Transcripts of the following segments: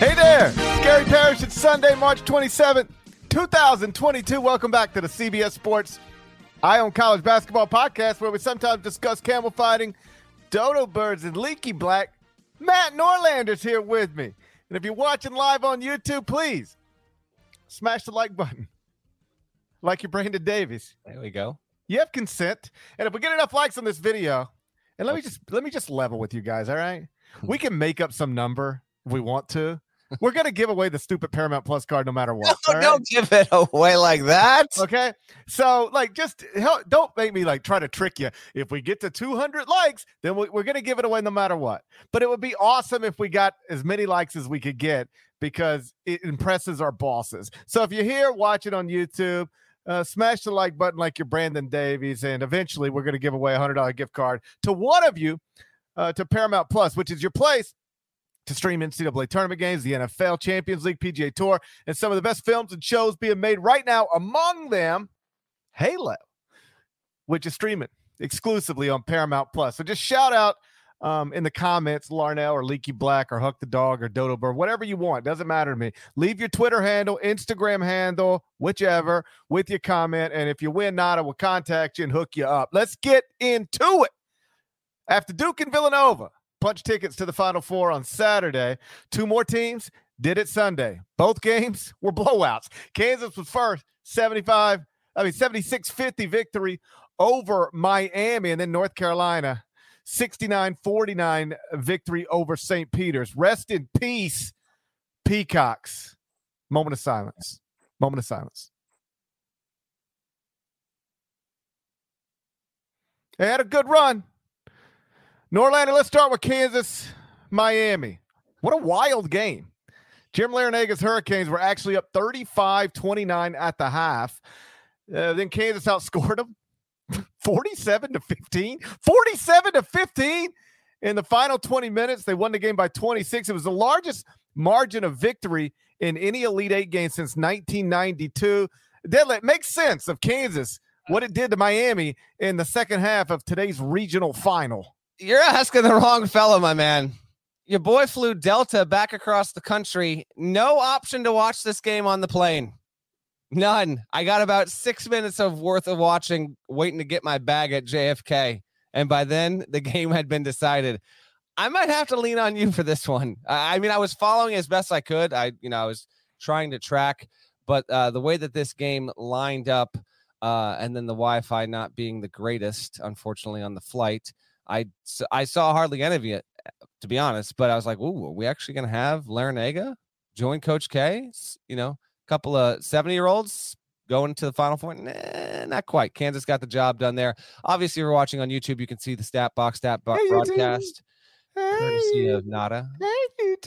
Hey there, it's Gary Parrish. It's Sunday, March 27th, 2022. Welcome back to the CBS Sports Eye on College Basketball Podcast, where we sometimes discuss camel fighting, dodo birds, and Leaky Black. Matt Norlander's here with me. And if you're watching live on YouTube, please smash the like button. Like you're Brandon Davies. There we go. You have consent. And if we get enough likes on this video, and let me just let me just level with you guys, all right? Hmm. We can make up some number if we want to. We're gonna give away the stupid Paramount Plus card no matter what. No, right? don't give it away like that. Okay. So, like, just help, don't make me like try to trick you. If we get to 200 likes, then we, we're going to give it away no matter what. But it would be awesome if we got as many likes as we could get because it impresses our bosses. So, if you're here watching on YouTube, uh, smash the like button like you're Brandon Davies. And eventually, we're going to give away a $100 gift card to one of you uh, to Paramount Plus, which is your place to stream NCAA tournament games, the NFL Champions League, PGA Tour, and some of the best films and shows being made right now. Among them, Halo, which is streaming exclusively on Paramount Plus. So just shout out um, in the comments, Larnell or Leaky Black or Huck the Dog or Dodo Bird, whatever you want. Doesn't matter to me. Leave your Twitter handle, Instagram handle, whichever, with your comment. And if you win, Nada will contact you and hook you up. Let's get into it. After Duke and Villanova, punch tickets to the Final Four on Saturday. Two more teams did it Sunday. Both games were blowouts. Kansas was first, 75, I mean 76-50 victory over Miami and then North Carolina 69-49 victory over St. Peter's. Rest in peace Peacocks. Moment of silence. Moment of silence. They had a good run. Norlander, let's start with Kansas, Miami. What a wild game. Jim Larrañaga's Hurricanes were actually up 35 29 at the half. Uh, then Kansas outscored them 47 to 15. 47 to 15 in the final 20 minutes. They won the game by 26. It was the largest margin of victory in any Elite Eight game since 1992. That makes sense of Kansas, what it did to Miami in the second half of today's regional final. You're asking the wrong fellow, my man. Your boy flew Delta back across the country. No option to watch this game on the plane. None. I got about six minutes of worth of watching, waiting to get my bag at JFK. And by then, the game had been decided. I might have to lean on you for this one. I mean, I was following as best I could. I, you know, I was trying to track, but uh, the way that this game lined up, uh, and then the Wi-Fi not being the greatest, unfortunately, on the flight, I I saw hardly any of it, eh, to be honest. But I was like, "Ooh, are we actually going to have Larrañaga join Coach K?" You know, a couple of seventy-year-olds going to the Final Four. Nah, not quite. Kansas got the job done there. Obviously, if you're watching on YouTube, you can see the stat box, stat bo- Hey, broadcast, courtesy of Nada.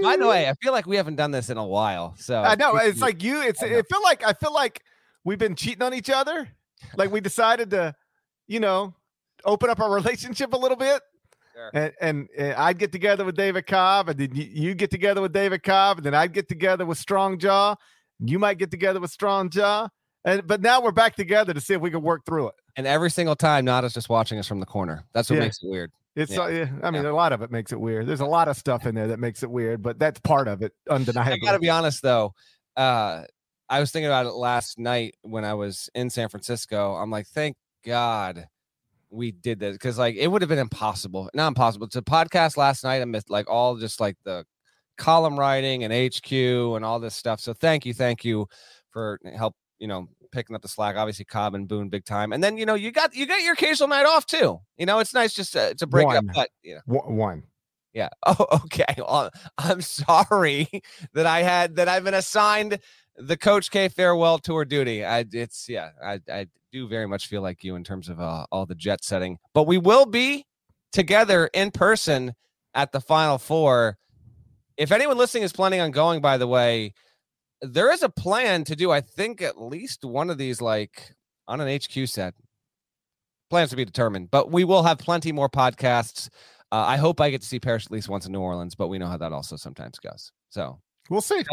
By the way, I feel like we haven't done this in a while. So I know it's like you. It's I it feel like I feel like we've been cheating on each other. Like we decided to, you know, open up our relationship a little bit. Sure. And, and and I'd get together with David Cobb, and then you, get together with David Cobb, and then I'd get together with Strong Jaw. You might get together with Strong Jaw, and but now we're back together to see if we can work through it. and every single time, Nada's just watching us from the corner. That's what Yeah. makes it weird. It's Yeah. uh, yeah, I mean, a lot of it makes it weird. There's a lot of stuff in there that makes it weird, but that's part of it, undeniably. I gotta be honest though. Uh I was thinking about it last night when I was in San Francisco. I'm like, thank God we did this because like it would have been impossible, not impossible to podcast last night. I missed like all just like the column writing and HQ and all this stuff. So thank you, thank you for help. You know, picking up the slack. Obviously, Cobb and Boone, big time. And then you know you got you got your occasional night off too. You know, it's nice just to, to break it up. One. But you know. One- one. Yeah. Oh, okay. Well, I'm sorry that I had that I've been assigned the Coach K farewell tour duty. I it's yeah, I I do very much feel like you in terms of uh, all the jet setting. But we will be together in person at the Final Four. If anyone listening is planning on going, by the way, there is a plan to do. I think at least one of these like on an HQ set. Plans to be determined, but we will have plenty more podcasts. Uh, I hope I get to see Parrish at least once in New Orleans, but we know how that also sometimes goes. So we'll see.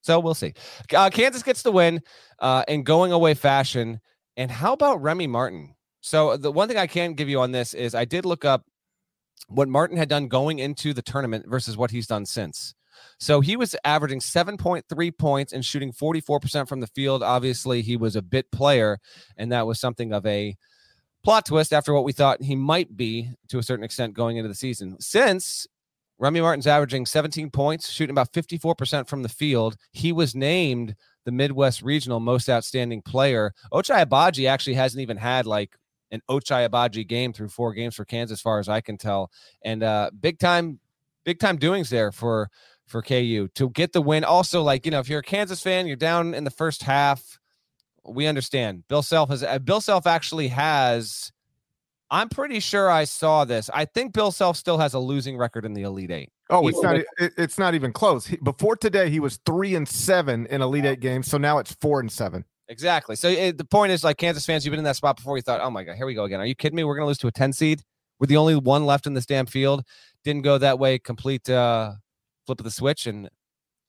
So we'll see. Uh, Kansas gets the win uh, in going away fashion. And how about Remy Martin? So uh, the one thing I can give you on this is I did look up what Martin had done going into the tournament versus what he's done since. So he was averaging 7.3 points and shooting 44% from the field. Obviously, he was a bit player, and that was something of a plot twist after what we thought he might be to a certain extent going into the season. Since Remy Martin's averaging 17 points, shooting about 54% from the field, he was named the Midwest Regional Most Outstanding Player. Ochai Agbaji actually hasn't even had like an Ochai Agbaji game through four games for Kansas, as far as I can tell, and uh, big time, big time doings there for for KU to get the win. Also, like you know, if you're a Kansas fan, you're down in the first half we understand. Bill Self has uh, Bill Self actually has. I'm pretty sure I saw this. I think Bill Self still has a losing record in the Elite Eight. Oh, it's not. It's not even close. He, before today, he was three and seven in Elite Eight games. So now it's four and seven. Exactly. So it, the point is, like Kansas fans, you've been in that spot before. You thought, oh my god, here we go again. Are you kidding me? We're going to lose to a ten seed. We're the only one left in this damn field. Didn't go that way. Complete uh, flip of the switch, and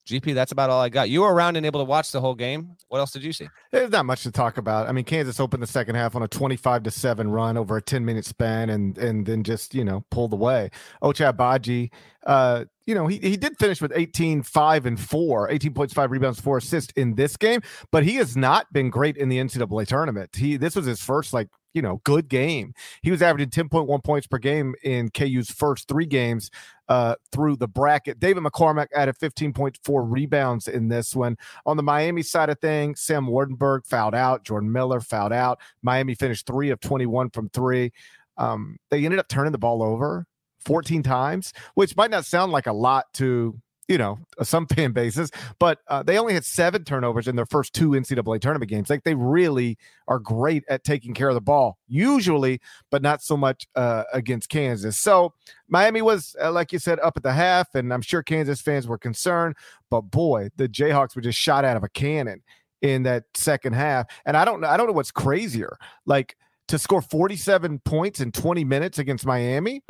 GP, that's about all I got. You were around and able to watch the whole game. What else did you see? There's not much to talk about. I mean, Kansas opened the second half on a 25 to 7 run over a 10 minute span and and then just, you know, pulled away. Ochai Agbaji, uh, you know, he, he did finish with 18, 5, and 4, 18 points, 5 rebounds, 4 assists in this game, but he has not been great in the NCAA tournament. He this was his first like you know, good game. He was averaging 10.1 points per game in KU's first three games uh, through the bracket. David McCormack added 15.4 rebounds in this one. On the Miami side of things, Sam Waardenburg fouled out. Jordan Miller fouled out. Miami finished three of 21 from three. Um, they ended up turning the ball over 14 times, which might not sound like a lot to you know, some fan bases, but uh, they only had seven turnovers in their first two NCAA tournament games. Like they really are great at taking care of the ball, usually, but not so much uh, against Kansas. So Miami was, uh, like you said, up at the half, and I'm sure Kansas fans were concerned. But boy, the Jayhawks were just shot out of a cannon in that second half. And I don't know, I don't know what's crazier, like to score 47 points in 20 minutes against Miami,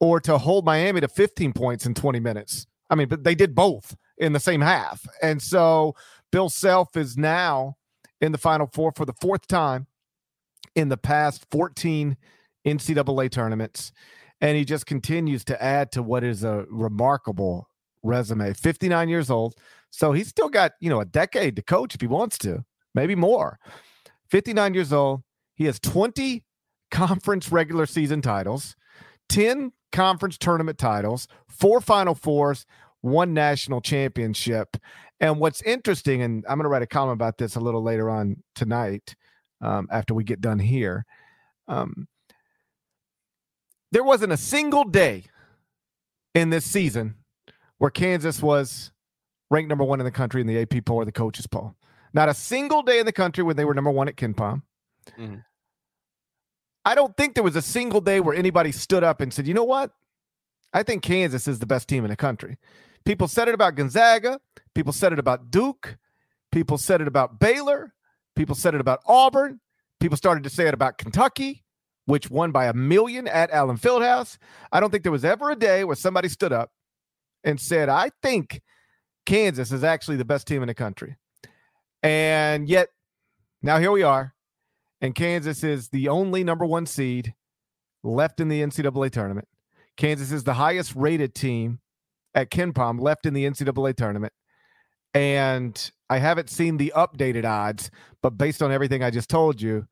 or to hold Miami to 15 points in 20 minutes. I mean, but they did both in the same half. And so Bill Self is now in the Final Four for the fourth time in the past 14 NCAA tournaments. And he just continues to add to what is a remarkable resume. 59 years old. So he's still got, you know, a decade to coach if he wants to, maybe more. 59 years old. He has 20 conference regular season titles, 10 conference tournament titles, four Final Fours, one national championship. And what's interesting, and I'm going to write a column about this a little later on tonight um, after we get done here. Um, there wasn't a single day in this season where Kansas was ranked number one in the country in the AP poll or the coaches poll. Not a single day in the country when they were number one at KenPom. Mm-hmm. I don't think there was a single day where anybody stood up and said, you know what? I think Kansas is the best team in the country. People said it about Gonzaga. People said it about Duke. People said it about Baylor. People said it about Auburn. People started to say it about Kentucky, which won by a million at Allen Fieldhouse. I don't think there was ever a day where somebody stood up and said, I think Kansas is actually the best team in the country. And yet, now here we are and Kansas is the only number one seed left in the NCAA tournament. Kansas is the highest rated team at KenPom left in the NCAA tournament. And I haven't seen the updated odds, but based on everything I just told you,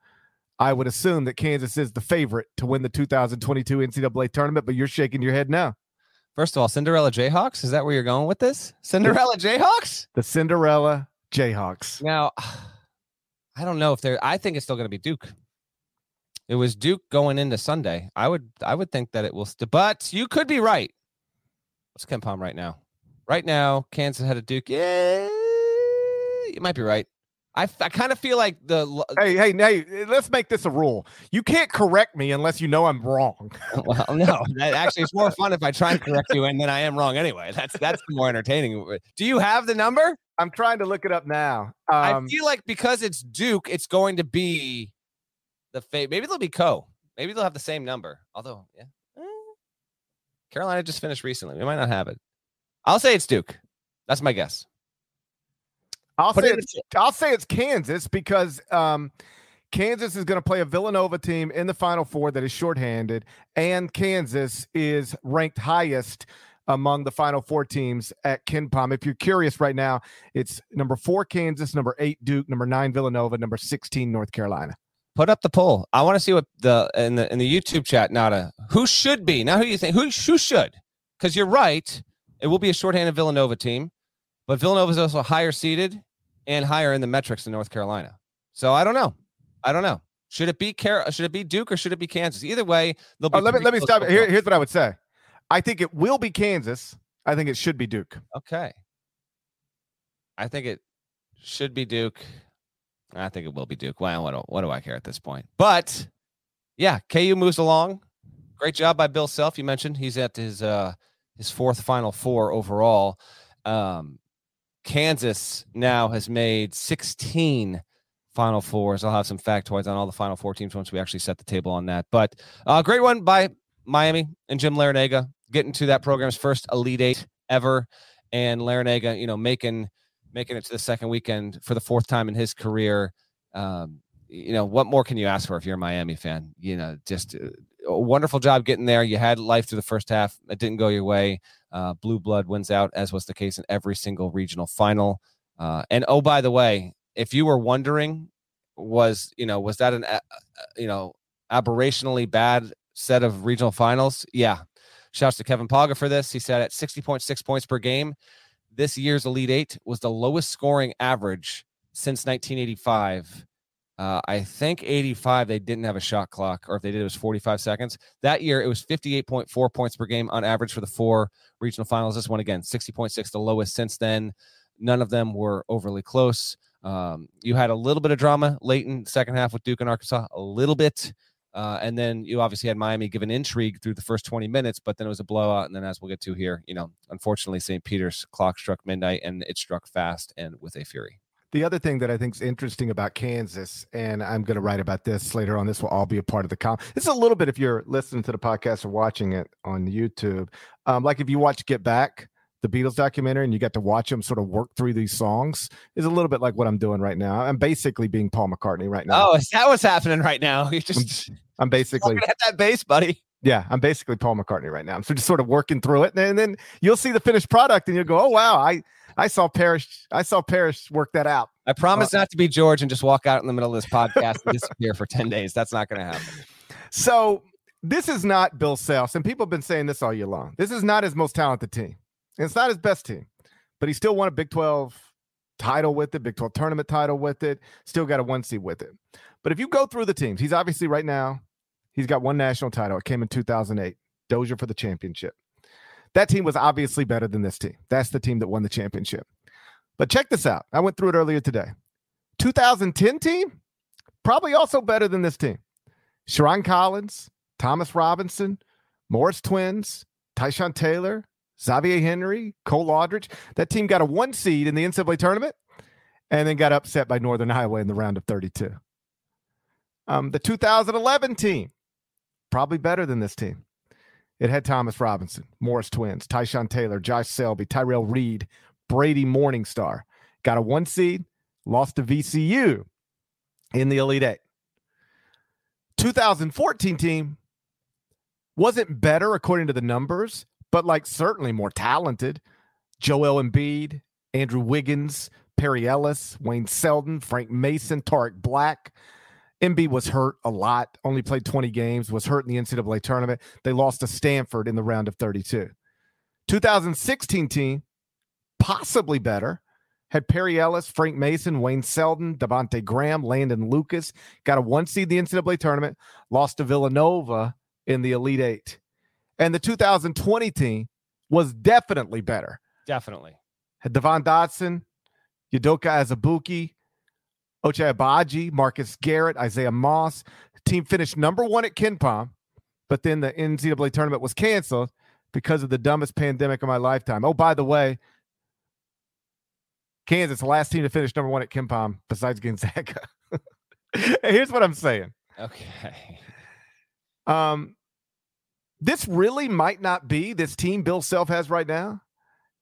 I would assume that Kansas is the favorite to win the 2022 NCAA tournament, but you're shaking your head now. First of all, Cinderella Jayhawks, is that where you're going with this? Cinderella Jayhawks? The Cinderella Jayhawks. Now, I don't know if they're. I think it's still going to be Duke. It was Duke going into Sunday. I would I would think that it will. St- but you could be right. What's KenPom right now? Right now, Kansas had a Duke. Yeah, you might be right. I, I kind of feel like the hey hey hey let's make this a rule. You can't correct me unless you know I'm wrong. well, no, that actually it's more fun if I try and correct you and then I am wrong anyway. That's that's more entertaining. Do you have the number? I'm trying to look it up now. Um, I feel like because it's Duke, it's going to be the fate. Maybe they'll be co. Maybe they'll have the same number. Although, yeah, eh. Carolina just finished recently. We might not have it. I'll say it's Duke. That's my guess. I'll say it's, I'll say it's Kansas because um, Kansas is going to play a Villanova team in the Final Four that is shorthanded, and Kansas is ranked highest among the Final Four teams at KenPom. If you're curious right now, it's number four Kansas, number eight Duke, number nine Villanova, number sixteen North Carolina. Put up the poll. I want to see what the in the in the YouTube chat. Nada, who should be now? Who do you think? Who who should? Because you're right. It will be a shorthanded Villanova team, but Villanova is also higher seeded and higher in the metrics than North Carolina. So I don't know. I don't know. Should it be Car- Should it be Duke or should it be Kansas? Either way, they'll be. Oh, let me let me stop. Here, here's what I would say. I think it will be Kansas. I think it should be Duke. Okay. I think it should be Duke. I think it will be Duke. Well, what do, what do I care at this point? But yeah, KU moves along. Great job by Bill Self. You mentioned he's at his uh his fourth Final Four overall. Um, Kansas now has made 16 Final Fours. I'll have some factoids on all the Final Four teams once we actually set the table on that. But uh, great one by Miami and Jim Larrañaga getting to that program's first Elite Eight ever, and Larrañaga, you know, making making it to the second weekend for the fourth time in his career. Um, you know, what more can you ask for if you're a Miami fan? You know, just uh, a wonderful job getting there. You had life through the first half. It didn't go your way. Uh, Blue blood wins out, as was the case in every single regional final. Uh, and oh, by the way, if you were wondering, was you know was that an uh, you know aberrationally bad set of regional finals? Yeah. Shouts to Kevin Pauga for this. He said at 60.6 points per game, this year's Elite Eight was the lowest scoring average since 1985. Uh, I think 85, they didn't have a shot clock, or if they did, it was 45 seconds. That year, it was 58.4 points per game on average for the four regional finals. This one, again, 60.6, the lowest since then. None of them were overly close. Um, you had a little bit of drama late in the second half with Duke and Arkansas, a little bit. Uh, and then you obviously had Miami give an intrigue through the first 20 minutes, but then it was a blowout. And then, as we'll get to here, you know, unfortunately, St. Peter's clock struck midnight and it struck fast and with a fury. The other thing that I think is interesting about Kansas, and I'm going to write about this later on, this will all be a part of the com. It's a little bit if you're listening to the podcast or watching it on YouTube. Um, like if you watch Get Back, the Beatles documentary, and you get to watch them sort of work through these songs, is a little bit like what I'm doing right now. I'm basically being Paul McCartney right now. Oh, is that what's happening right now? You just I'm, I'm basically at that bass, buddy. Yeah, I'm basically Paul McCartney right now. So just sort of working through it, and then, and then you'll see the finished product, and you'll go, "Oh wow, I I saw Parrish. I saw Parrish work that out. I promise uh, not to be George and just walk out in the middle of this podcast and disappear for 10 days. That's not going to happen. So this is not Bill Self, and people have been saying this all year long. This is not his most talented team. And it's not his best team, but he still won a Big 12 title with it, Big 12 tournament title with it, still got a one seed with it. But if you go through the teams, he's obviously right now, he's got one national title. It came in 2008, Dozier for the championship. That team was obviously better than this team. That's the team that won the championship. But check this out. I went through it earlier today. 2010 team, probably also better than this team. Sherron Collins, Thomas Robinson, Morris Twins, Tyshawn Taylor, Xavier Henry, Cole Aldrich. That team got a one seed in the NCAA tournament and then got upset by Northern Iowa in the round of 32. Um, the 2011 team, probably better than this team. It had Thomas Robinson, Morris Twins, Tyshawn Taylor, Josh Selby, Tyrell Reed, Brady Morningstar. Got a one seed, lost to VCU in the Elite Eight. 2014 team wasn't better according to the numbers, but like certainly more talented. Joel Embiid, Andrew Wiggins, Perry Ellis, Wayne Selden, Frank Mason, Tarik Black. Embiid was hurt a lot, only played 20 games, was hurt in the NCAA tournament. They lost to Stanford in the round of 32. 2016 team, possibly better, had Perry Ellis, Frank Mason, Wayne Selden, Devonte Graham, Landon Lucas. Got a one seed the NCAA tournament, lost to Villanova in the Elite Eight. And the 2020 team was definitely better. Definitely. Had Devon Dotson, Udoka Azubuike, Ochai Agbaji, Marcus Garrett, Isaiah Moss. team finished number one at KenPom, but then the NCAA tournament was canceled because of the dumbest pandemic of my lifetime. Oh, by the way, Kansas, the last team to finish number one at KenPom besides Gonzaga. Here's what I'm saying. Okay. Um, this really might not be this team Bill Self has right now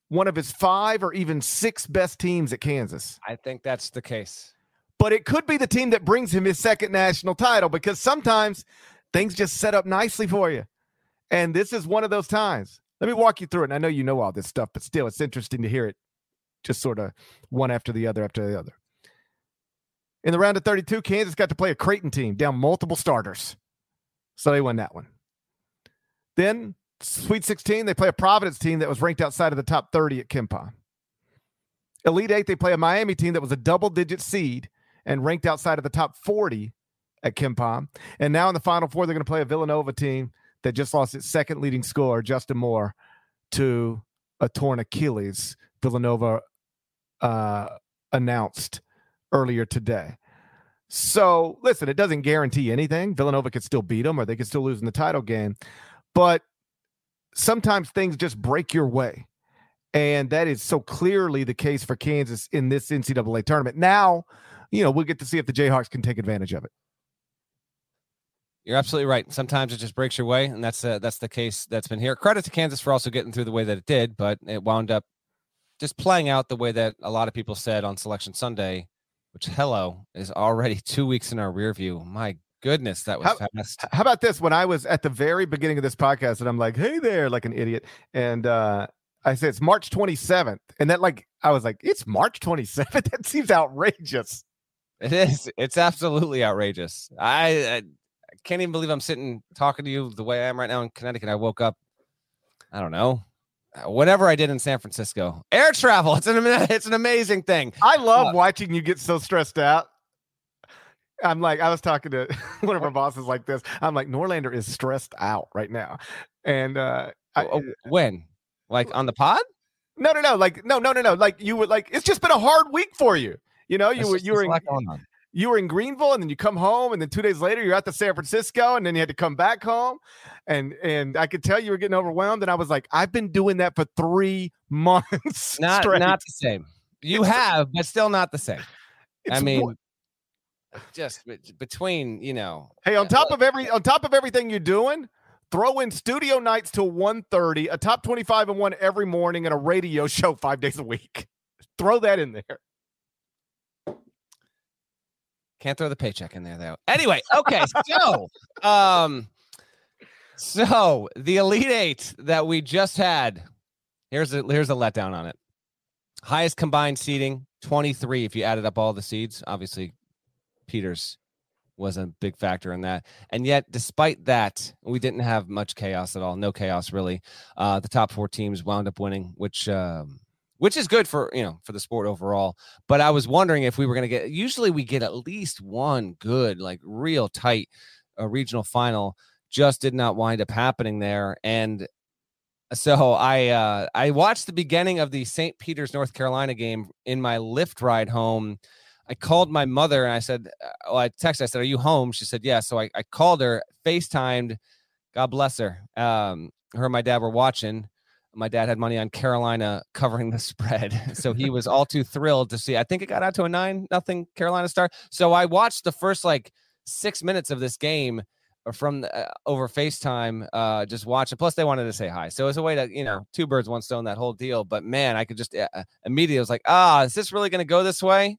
one of his five or even six best teams at Kansas. I think that's the case. But it could be the team that brings him his second national title because sometimes things just set up nicely for you. And this is one of those times. Let me walk you through it. And I know you know all this stuff, but still, it's interesting to hear it just sort of one after the other after the other. In the round of 32, Kansas got to play a Creighton team down multiple starters. So they won that one. Then, Sweet 16, they play a Providence team that was ranked outside of the top 30 at KenPom. Elite Eight, they play a Miami team that was a double digit seed and ranked outside of the top 40 at KenPom. And now in the Final Four, they're going to play a Villanova team that just lost its second leading scorer, Justin Moore, to a torn Achilles. Villanova uh, announced earlier today. So listen, it doesn't guarantee anything. Villanova could still beat them or they could still lose in the title game. But sometimes things just break your way. And that is so clearly the case for Kansas in this NCAA tournament. Now, you know, we'll get to see if the Jayhawks can take advantage of it. You're absolutely right. Sometimes it just breaks your way, and that's uh, that's the case that's been here. Credit to Kansas for also getting through the way that it did, but it wound up just playing out the way that a lot of people said on Selection Sunday, which hello is already two weeks in our rear view. My goodness, that was how, fast. How about this? When I was at the very beginning of this podcast, and I'm like, "Hey there," like an idiot, and uh, I said it's March 27th, and that like I was like, "It's March 27th." that seems outrageous. It is. It's absolutely outrageous. I, I can't even believe I'm sitting talking to you the way I am right now in Connecticut. I woke up, I don't know, uh, whatever I did in San Francisco. Air travel. It's an it's an amazing thing. I love uh, watching you get so stressed out. I'm like, I was talking to one of our bosses like this. I'm like, Norlander is stressed out right now. And uh I, oh, when? Like on the pod? No, no, no. Like, no, no, no, no. Like you were like, it's just been a hard week for you. You know, you were you were in, you were in Greenville and then you come home and then two days later you're at the San Francisco and then you had to come back home. And and I could tell you were getting overwhelmed. And I was like, I've been doing that for three months. Not straight. not the same. You it's, have, but still not the same. I mean just between, you know. Hey, on top of every on top of everything you're doing, throw in studio nights till 1.30, a top 25 and one every morning, and a radio show five days a week. Throw that in there. Can't throw the paycheck in there though. Anyway, okay, so um so the Elite Eight that we just had, here's a here's a letdown on it. Highest combined seating, 23 if you added up all the seeds. Obviously, Peters was a big factor in that. And yet, despite that, we didn't have much chaos at all. No chaos, really. Uh, the top four teams wound up winning, which um, which is good for you know for the sport overall. But I was wondering if we were going to get. Usually, we get at least one good, like real tight, uh, regional final. Just did not wind up happening there, and so I uh, I watched the beginning of the St. Peter's, North Carolina game in my Lyft ride home. I called my mother and I said, "Oh, I texted. I said, "Are you home?" She said. Yeah. So I, I called her, FaceTimed. God bless her. Um, her and my dad were watching my dad had money on Carolina covering the spread. So he was all too thrilled to see. I think it got out to a nine nothing Carolina start. So I watched the first like six minutes of this game uh, from the, uh, over FaceTime, uh, just watching. Plus, they wanted to say hi, so it was a way to, you know, two birds, one stone, that whole deal. But man, I could just uh, uh immediately was like, ah, is this really going to go this way?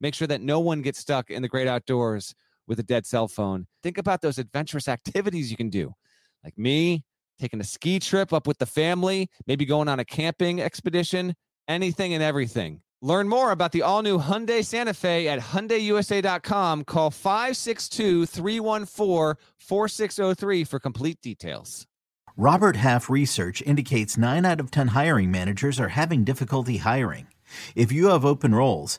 make sure that no one gets stuck in the great outdoors with a dead cell phone. Think about those adventurous activities you can do, like me taking a ski trip up with the family, maybe going on a camping expedition, anything and everything. Learn more about the all-new Hyundai Santa Fe at hyundaiusa.com. Call 562-314-4603 for complete details. Robert Half research indicates 9 out of 10 hiring managers are having difficulty hiring. If you have open roles,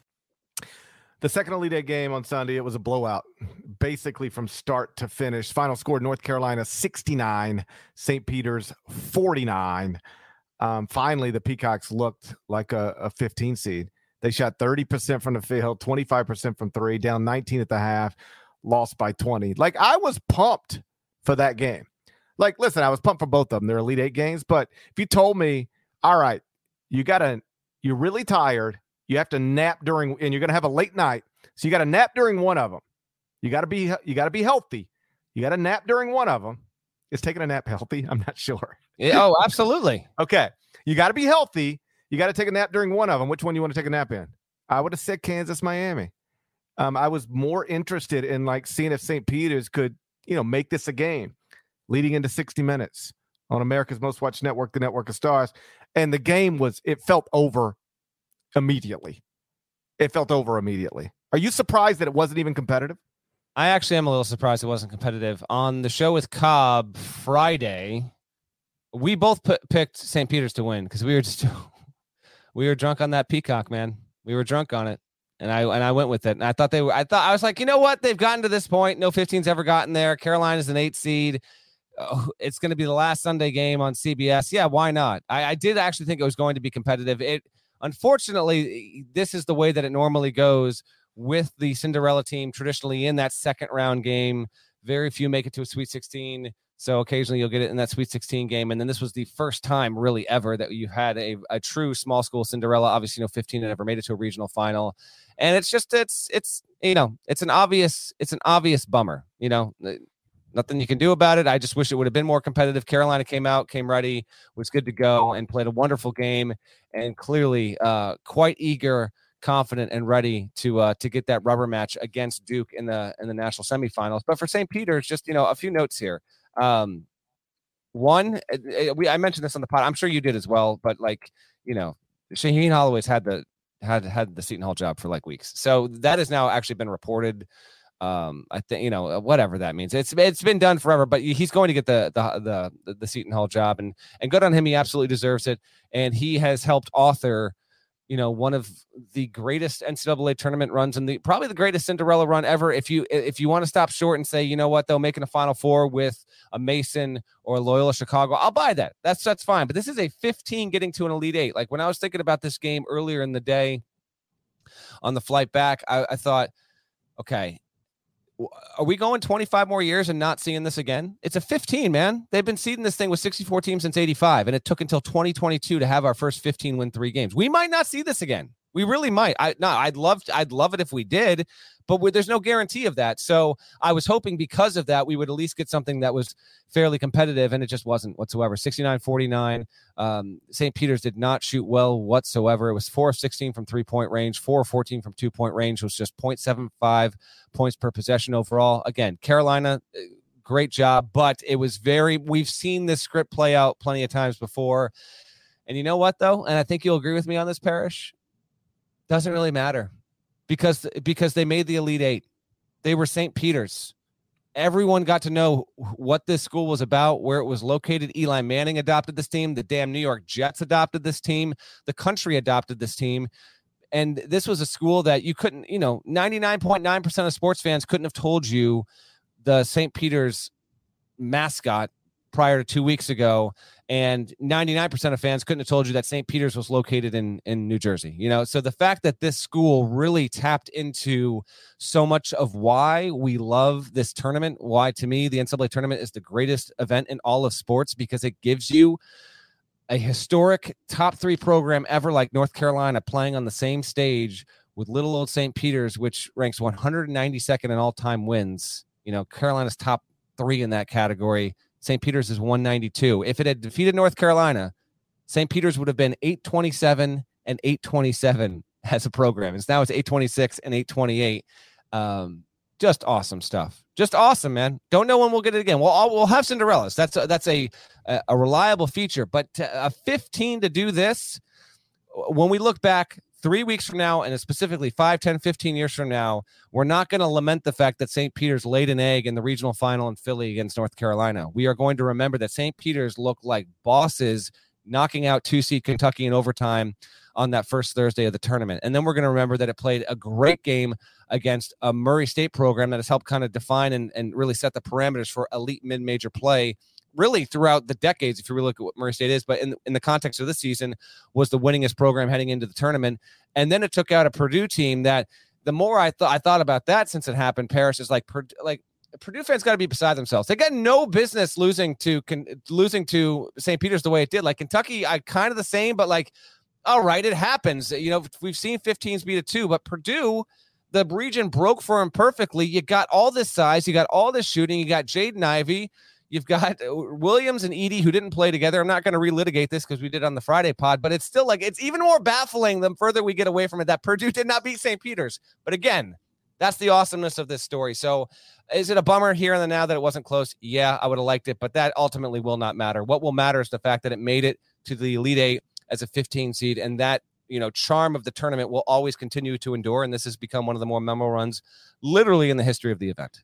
The second Elite Eight game on Sunday, it was a blowout, basically from start to finish. Final score: North Carolina 69, St. Peter's 49. Um, finally, the Peacocks looked like a, a 15 seed. They shot 30% from the field, 25% from three, down 19 at the half, lost by 20. Like I was pumped for that game. Like, listen, I was pumped for both of them. They're Elite Eight games. But if you told me, all right, you got to, you're really tired, you have to nap during, and you're going to have a late night. So you got to nap during one of them. You got to be, you got to be healthy. You got to nap during one of them. Is taking a nap healthy? I'm not sure. Yeah, oh, absolutely. okay. You got to be healthy. You got to take a nap during one of them. Which one you want to take a nap in? I would have said Kansas, Miami. Um, I was more interested in like seeing if St. Peter's could, you know, make this a game leading into 60 minutes on America's most watched network, the Network of Stars. And the game was, it felt over immediately. It felt over immediately. Are you surprised that it wasn't even competitive? I actually am a little surprised it wasn't competitive. On the show with Cobb Friday, we both picked St. Peter's to win because we were just we were drunk on that peacock, man. We were drunk on it. And I and I went with it. And I thought they were I thought I was like, you know what? They've gotten to this point. No 15's ever gotten there. Carolina's an eight seed. Oh, it's going to be the last Sunday game on CBS. Yeah, why not? I, I did actually think it was going to be competitive. It unfortunately, this is the way that it normally goes with the Cinderella team traditionally in that second round game. Very few make it to a Sweet 16. So occasionally you'll get it in that Sweet 16 game. And then this was the first time really ever that you had a, a true small school Cinderella. Obviously, you know, 15 had ever made it to a regional final. And it's just it's it's you know, it's an obvious it's an obvious bummer, you know. Nothing you can do about it. I just wish it would have been more competitive. Carolina came out, came ready, was good to go, and played a wonderful game, and clearly uh, quite eager confident and ready to uh, to get that rubber match against Duke in the in the national semifinals. But for St. Peter's, just you know, a few notes here. Um, one, eh, eh, we I mentioned this on the pod. I'm sure you did as well. But like you know, Shaheen Holloway's had the had had the Seton Hall job for like weeks, so that has now actually been reported. Um, I think you know whatever that means. It's it's been done forever, but he's going to get the the the the Seton Hall job, and and good on him. He absolutely deserves it, and he has helped author you know one of the greatest NCAA tournament runs and the probably the greatest Cinderella run ever. If you if you want to stop short and say, you know what, they'll making a Final Four with a Mason or Loyola Chicago, I'll buy that. That's that's fine. But this is a 15 getting to an Elite Eight. Like when I was thinking about this game earlier in the day on the flight back, I, I thought, okay, are we going 25 more years and not seeing this again? It's a 15, man. They've been seeding this thing with 64 teams since 85, and it took until 2022 to have our first 15 win three games. We might not see this again. We really might. I no, I'd love to, I'd love it if we did, but there's no guarantee of that. So I was hoping because of that we would at least get something that was fairly competitive, and it just wasn't whatsoever. 69-49. Um, St. Peter's did not shoot well whatsoever. It was four of 16 from three point range, four of 14 from two point range. Was just 0.75 points per possession overall. Again, Carolina. Uh, great job, but it was very. We've seen this script play out plenty of times before. And you know what, though? And I think you'll agree with me on this, Parrish doesn't really matter because because they made the Elite Eight. They were St. Peter's. Everyone got to know what this school was about, where it was located. Eli Manning adopted this team. The damn New York Jets adopted this team. The country adopted this team. And this was a school that you couldn't, you know, 99.9% of sports fans couldn't have told you the St. Peter's mascot prior to two weeks ago and 99% of fans couldn't have told you that St. Peter's was located in in New Jersey. You know, so the fact that this school really tapped into so much of why we love this tournament, why to me the NCAA tournament is the greatest event in all of sports because it gives you a historic top three program ever like North Carolina playing on the same stage with little old St. Peter's, which ranks 192nd in all time wins. You know, Carolina's top three in that category. St. Peter's is 192. If it had defeated North Carolina, St. Peter's would have been 827 and 827 as a program. And now it's 826 and 828. Um, just awesome stuff. Just awesome, man. Don't know when we'll get it again. We'll we'll have Cinderellas. That's a, that's a a reliable feature. But to, a 15 to do this, when we look back three weeks from now, and specifically 5, 10, 15 years from now, we're not going to lament the fact that St. Peter's laid an egg in the regional final in Philly against North Carolina. We are going to remember that St. Peter's looked like bosses knocking out two seed Kentucky in overtime on that first Thursday of the tournament. And then we're going to remember that it played a great game against a Murray State program that has helped kind of define and, and really set the parameters for elite mid major play really throughout the decades, if you really look at what Murray State is, but in, in the context of this season, was the winningest program heading into the tournament. And then it took out a Purdue team that the more I thought I thought about that since it happened, Paris is like like Purdue fans got to be beside themselves. They got no business losing to losing to St. Peter's the way it did. Like Kentucky, I kind of the same, but like, all right, it happens. You know, we've seen 15s beat a two, but Purdue, the region broke for him perfectly. You got all this size, you got all this shooting, you got Jaden Ivey, you've got uh, Williams and Edey who didn't play together. I'm not going to relitigate this because we did on the Friday pod, but it's still like it's even more baffling the further we get away from it that Purdue did not beat St. Peter's. But again, that's the awesomeness of this story. So, is it a bummer here and now that it wasn't close? Yeah, I would have liked it, but that ultimately will not matter. What will matter is the fact that it made it to the Elite Eight as a 15 seed, and that you know charm of the tournament will always continue to endure. And this has become one of the more memorable runs, literally in the history of the event.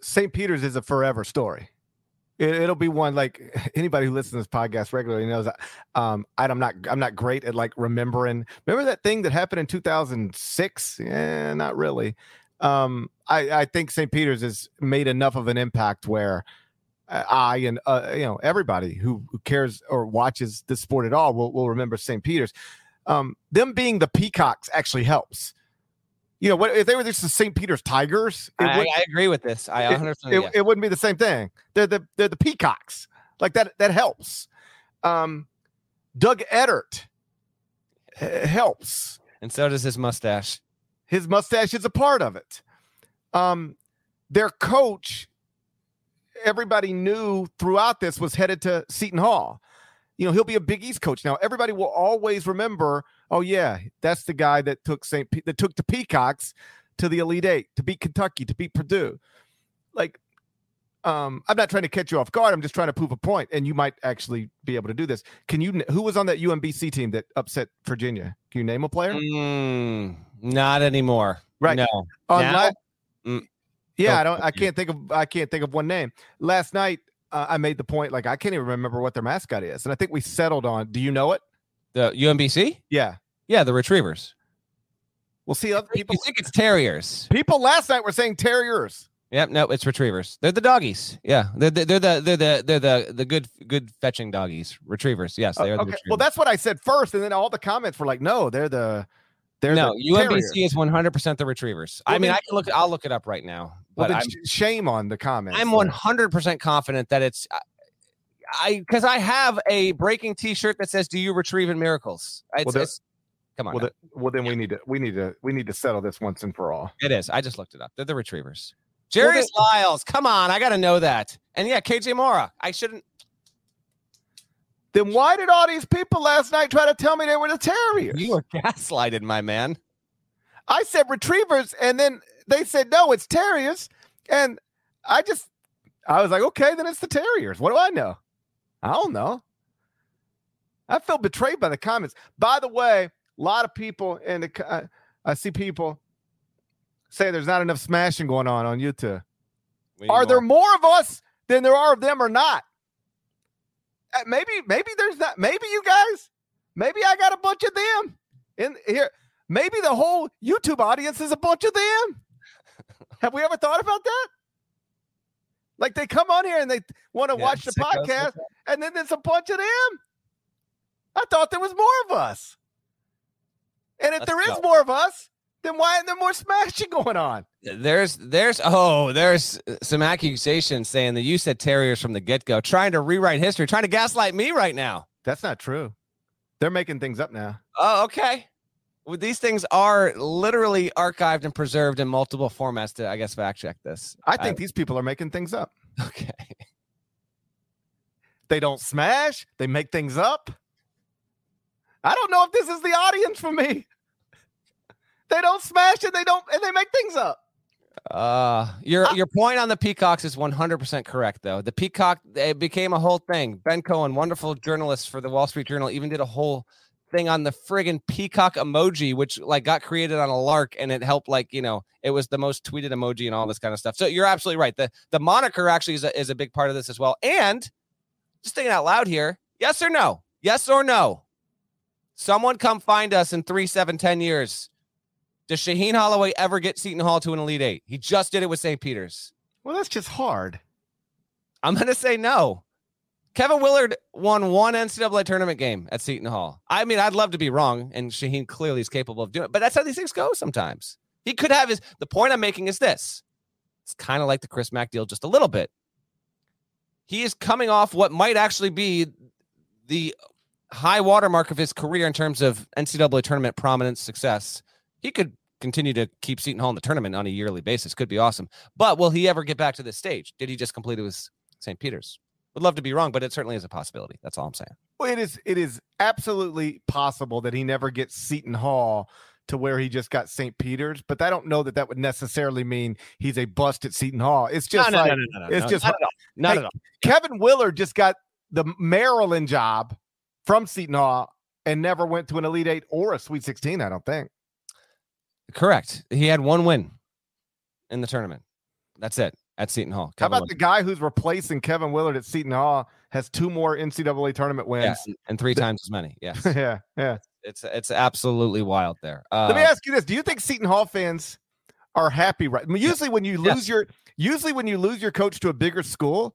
St. Peter's is a forever story. It, will be one like anybody who listens to this podcast regularly knows um, I'm not I'm not great at like remembering. Remember that thing that happened in 2006? Yeah, not really. Um, I I think St. Peter's has made enough of an impact where I and uh, you know everybody who, who cares or watches the sport at all will will remember St. Peter's. Um, them being the Peacocks actually helps you know, what if they were just the St. Peter's Tigers? I, would, I, agree with this. I 100 it, it, it, wouldn't be the same thing. They're the they're the Peacocks. Like that that helps. Um, Doug Edert helps, and so does his mustache. His mustache is a part of it. Um, their coach, everybody knew throughout this was headed to Seton Hall. You know, he'll be a Big East coach now. Everybody will always remember oh yeah, that's the guy that took St. P- that took the Peacocks to the Elite Eight to beat Kentucky to beat Purdue. Like, um, I'm not trying to catch you off guard. I'm just trying to prove a point, and you might actually be able to do this. Can you? Who was on that UMBC team that upset Virginia? Can you name a player? Mm, not anymore. Right. No. On now? mm, yeah, I don't. I can't think of. I can't think of one name. Last night, uh, I made the point. Like I can't even remember what their mascot is, and I think we settled on. Do you know it? The UMBC? Yeah. Yeah, the Retrievers. We'll see other people. You think it's Terriers? People last night were saying Terriers. Yep, no, it's Retrievers. They're the doggies. Yeah, they're the, they're the they're the they're the the good good fetching doggies. Retrievers. Yes, they are. okay. Well, that's what I said first, and then all the comments were like, "No, they're the." They're no, the UMBC terriers. is 100% the retrievers. I mean, I can look. I'll look it up right now. But well, shame on the comments. I'm 100% confident that it's uh, I because I have a breaking T-shirt that says "Do you retrieve in miracles?" It's, well, it's, come on. Well, the, well, then we need to we need to we need to settle this once and for all. It is. I just looked it up. They're the retrievers. Jairus well, Lyles. Come on, I got to know that. And yeah, KJ Maura. I shouldn't. Then why did all these people last night try to tell me they were the Terriers? You were gaslighted, my man. I said retrievers, and then they said no, it's Terriers, and I just I was like, okay, then it's the Terriers. What do I know? I don't know. I feel betrayed by the comments. By the way, a lot of people in the uh, I see people say there's not enough smashing going on on YouTube. Are more. there more of us than there are of them or not? Uh, maybe maybe there's not. Maybe you guys. Maybe I got a bunch of them in here. Maybe the whole YouTube audience is a bunch of them. Have we ever thought about that? Like they come on here and they want to yeah, watch the podcast, and then there's a bunch of them. I thought there was more of us. And if there go. is more of us, then why isn't there more smashing going on? There's there's oh, there's some accusations saying that you said terriers from the get-go, trying to rewrite history, trying to gaslight me right now. That's not true. They're making things up now. Oh, okay. These things are literally archived and preserved in multiple formats to, I guess, fact check this. I think I, these people are making things up. Okay. They don't smash. They make things up. I don't know if this is the audience for me. They don't smash and they don't and they make things up. Uh, your I- your point on the Peacocks is 100% correct, though. The Peacock it became a whole thing. Ben Cohen, wonderful journalist for the Wall Street Journal, even did a whole thing on the friggin' peacock emoji, which like got created on a lark, and it helped like you know it was the most tweeted emoji and all this kind of stuff. So you're absolutely right. The the moniker actually is a, is a big part of this as well. And just thinking out loud here, yes or no? Yes or no? Someone come find us in three, seven, ten years. Does Shaheen Holloway ever get Seton Hall to an Elite Eight? He just did it with St. Peter's. Well, that's just hard. I'm going to say no. Kevin Willard won one NCAA tournament game at Seton Hall. I mean, I'd love to be wrong, and Shaheen clearly is capable of doing it, but that's how these things go sometimes. He could have his. The point I'm making is this it's kind of like the Chris Mack deal just a little bit. He is coming off what might actually be the high watermark of his career in terms of NCAA tournament prominence success. He could continue to keep Seton Hall in the tournament on a yearly basis. Could be awesome. But will he ever get back to this stage? Did he just complete it with St. Peter's? Would love to be wrong, but it certainly is a possibility. That's all I'm saying. Well, it is it is absolutely possible that he never gets Seton Hall to where he just got St. Peter's, but I don't know that that would necessarily mean he's a bust at Seton Hall. It's just like it's just- not at all. Not Hey, at all. Kevin Willard just got the Maryland job from Seton Hall and never went to an Elite Eight or a Sweet 16, I don't think. Correct. He had one win in the tournament. That's it at Seton Hall. How Kevin about the guy who's replacing Kevin Willard at Seton Hall has two more NCAA tournament wins? and three times as many. Yes, Yeah, yeah. it's it's absolutely wild there. Uh, Let me ask you this: Do you think Seton Hall fans are happy? Right. I mean, usually when you Yes. lose your usually when you lose your coach to a bigger school,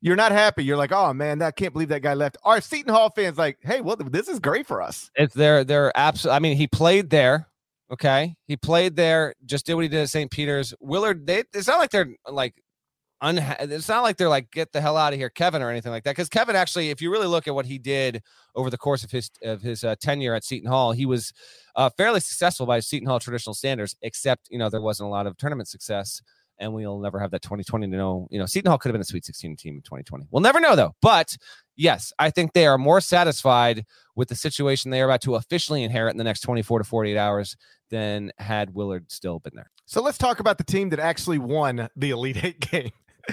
you're not happy. You're like, oh man, I can't believe that guy left. Are Seton Hall fans like, hey, well, this is great for us? It's they're they're absolutely. I mean, he played there. Okay, he played there. Just did what he did at St. Peter's. Willard. They. It's not like they're like. Unha- it's not like they're like get the hell out of here, Kevin, or anything like that. Because Kevin actually, if you really look at what he did over the course of his of his uh, tenure at Seton Hall, he was uh, fairly successful by Seton Hall traditional standards. Except you know there wasn't a lot of tournament success, and we'll never have that 2020 to know. You know, Seton Hall could have been a Sweet 16 team in 2020. We'll never know though. But yes, I think they are more satisfied with the situation they are about to officially inherit in the next 24 to 48 hours than had Willard still been there. So let's talk about the team that actually won the Elite Eight game.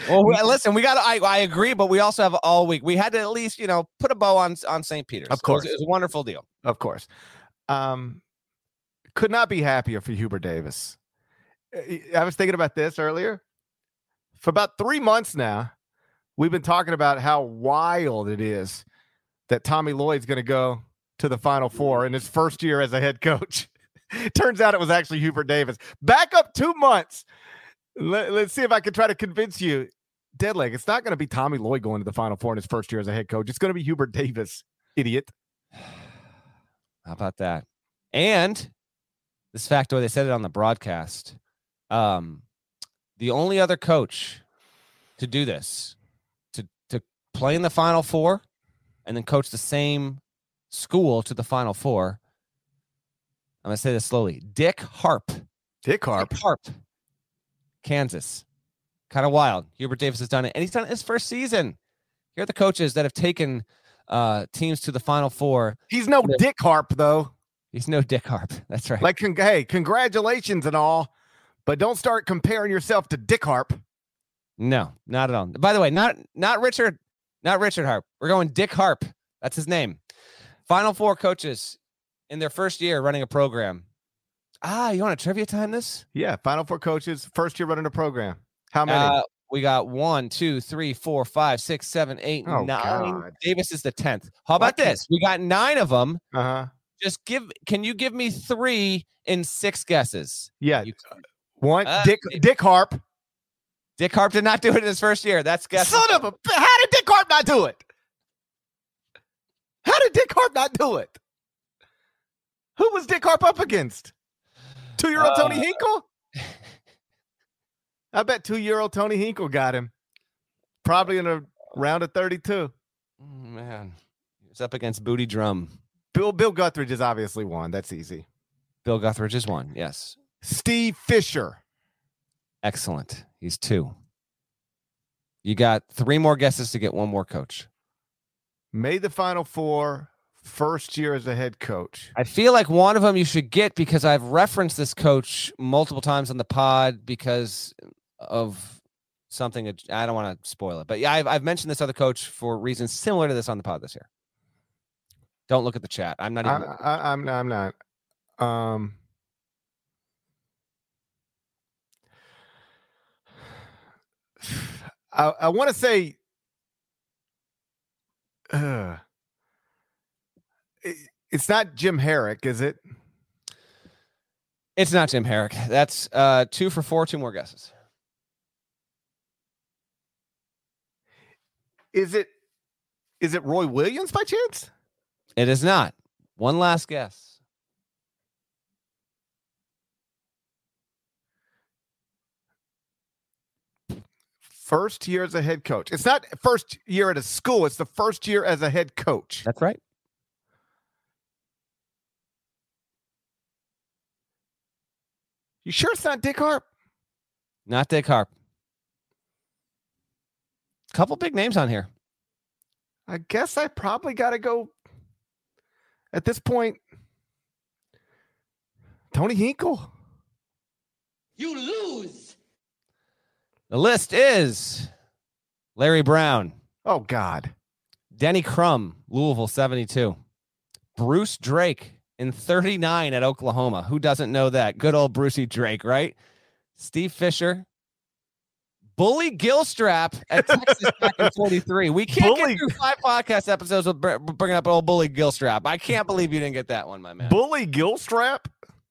Well, we- listen, we got. I I agree, but we also have all week. We had to at least you know put a bow on on St. Peter's. Of It was- course. it was, a wonderful deal. Of course. Um, could not be happier for Hubert Davis. I was thinking about this earlier. For about three months now, we've been talking about how wild it is that Tommy Lloyd's going to go to the Final Four in his first year as a head coach. Turns out it was actually Hubert Davis. Back up two months. Let, us see if I can try to convince you. Deadleg, it's not going to be Tommy Lloyd going to the Final Four in his first year as a head coach. It's going to be Hubert Davis, idiot. How about that? And this factoid, they said it on the broadcast. Um, the only other coach to do this, play in the Final Four, and then coach the same school to the Final Four. I'm gonna say this slowly. Dick Harp. Dick Harp. Dick Harp. Kansas. Kind of wild. Hubert Davis has done it, and he's done it his first season. Here are the coaches that have taken uh, teams to the Final Four. He's no Yeah. Dick Harp though. He's no Dick Harp. That's right. Like, con- hey, congratulations and all, but don't start comparing yourself to Dick Harp. No, not at all. By the way, not not Richard, not Richard Harp. We're going Dick Harp. That's his name. Final four coaches in their first year running a program. Ah, you want a trivia time this? Yeah, Final Four coaches, first year running a program. How many? Uh, we got one, two, three, four, five, six, seven, eight, Oh, nine. God. Davis is the tenth. How about can't- this? We got nine of them. Uh huh. Just give. Can you give me three in six guesses? Yeah, You- one Uh, Dick Dick Harp. Dick Harp did not do it in his first year. That's guess. Son of a! How did Dick Harp not do it? How did Dick Harp not do it? Who was Dick Harp up against? Two year old Tony Uh, Hinkle. I bet two year old Tony Hinkle got him. Probably in a round of thirty two. Oh, man, he's up against Booty Drum. Bill Bill Guthridge is obviously one. That's easy. Bill Guthridge is one. Yes. Steve Fisher. Excellent. He's two. You got three more guesses to get one more coach. Made the Final Four, first year as a head coach. I feel like one of them you should get because I've referenced this coach multiple times on the pod because of something. I don't want to spoil it, but yeah, I've, I've mentioned this other coach for reasons similar to this on the pod this year. Don't look at the chat. I'm not even. I, I, I'm, I'm not. Um, I, I want to say, uh, it, it's not Jim Harrick, is it? It's not Jim Harrick. That's uh, two for four. Two more guesses. Is it? Is it Roy Williams by chance? It is not. One last guess. First year as a head coach. It's not first year at a school, it's the first year as a head coach. That's right. You sure it's not Dick Harp? Not Dick Harp. Couple big names on here. I guess I probably got to go at this point. Tony Hinkle. You lose. The list is Larry Brown. Oh, God. Denny Crum, Louisville 72. Bruce Drake in 39 at Oklahoma. Who doesn't know that? Good old Brucey Drake, right? Steve Fisher. Bully Gilstrap at Texas back in 43. We can't Bully. get through five podcast episodes with bringing up old Bully Gilstrap. I can't believe you didn't get that one, my man. Bully Gilstrap?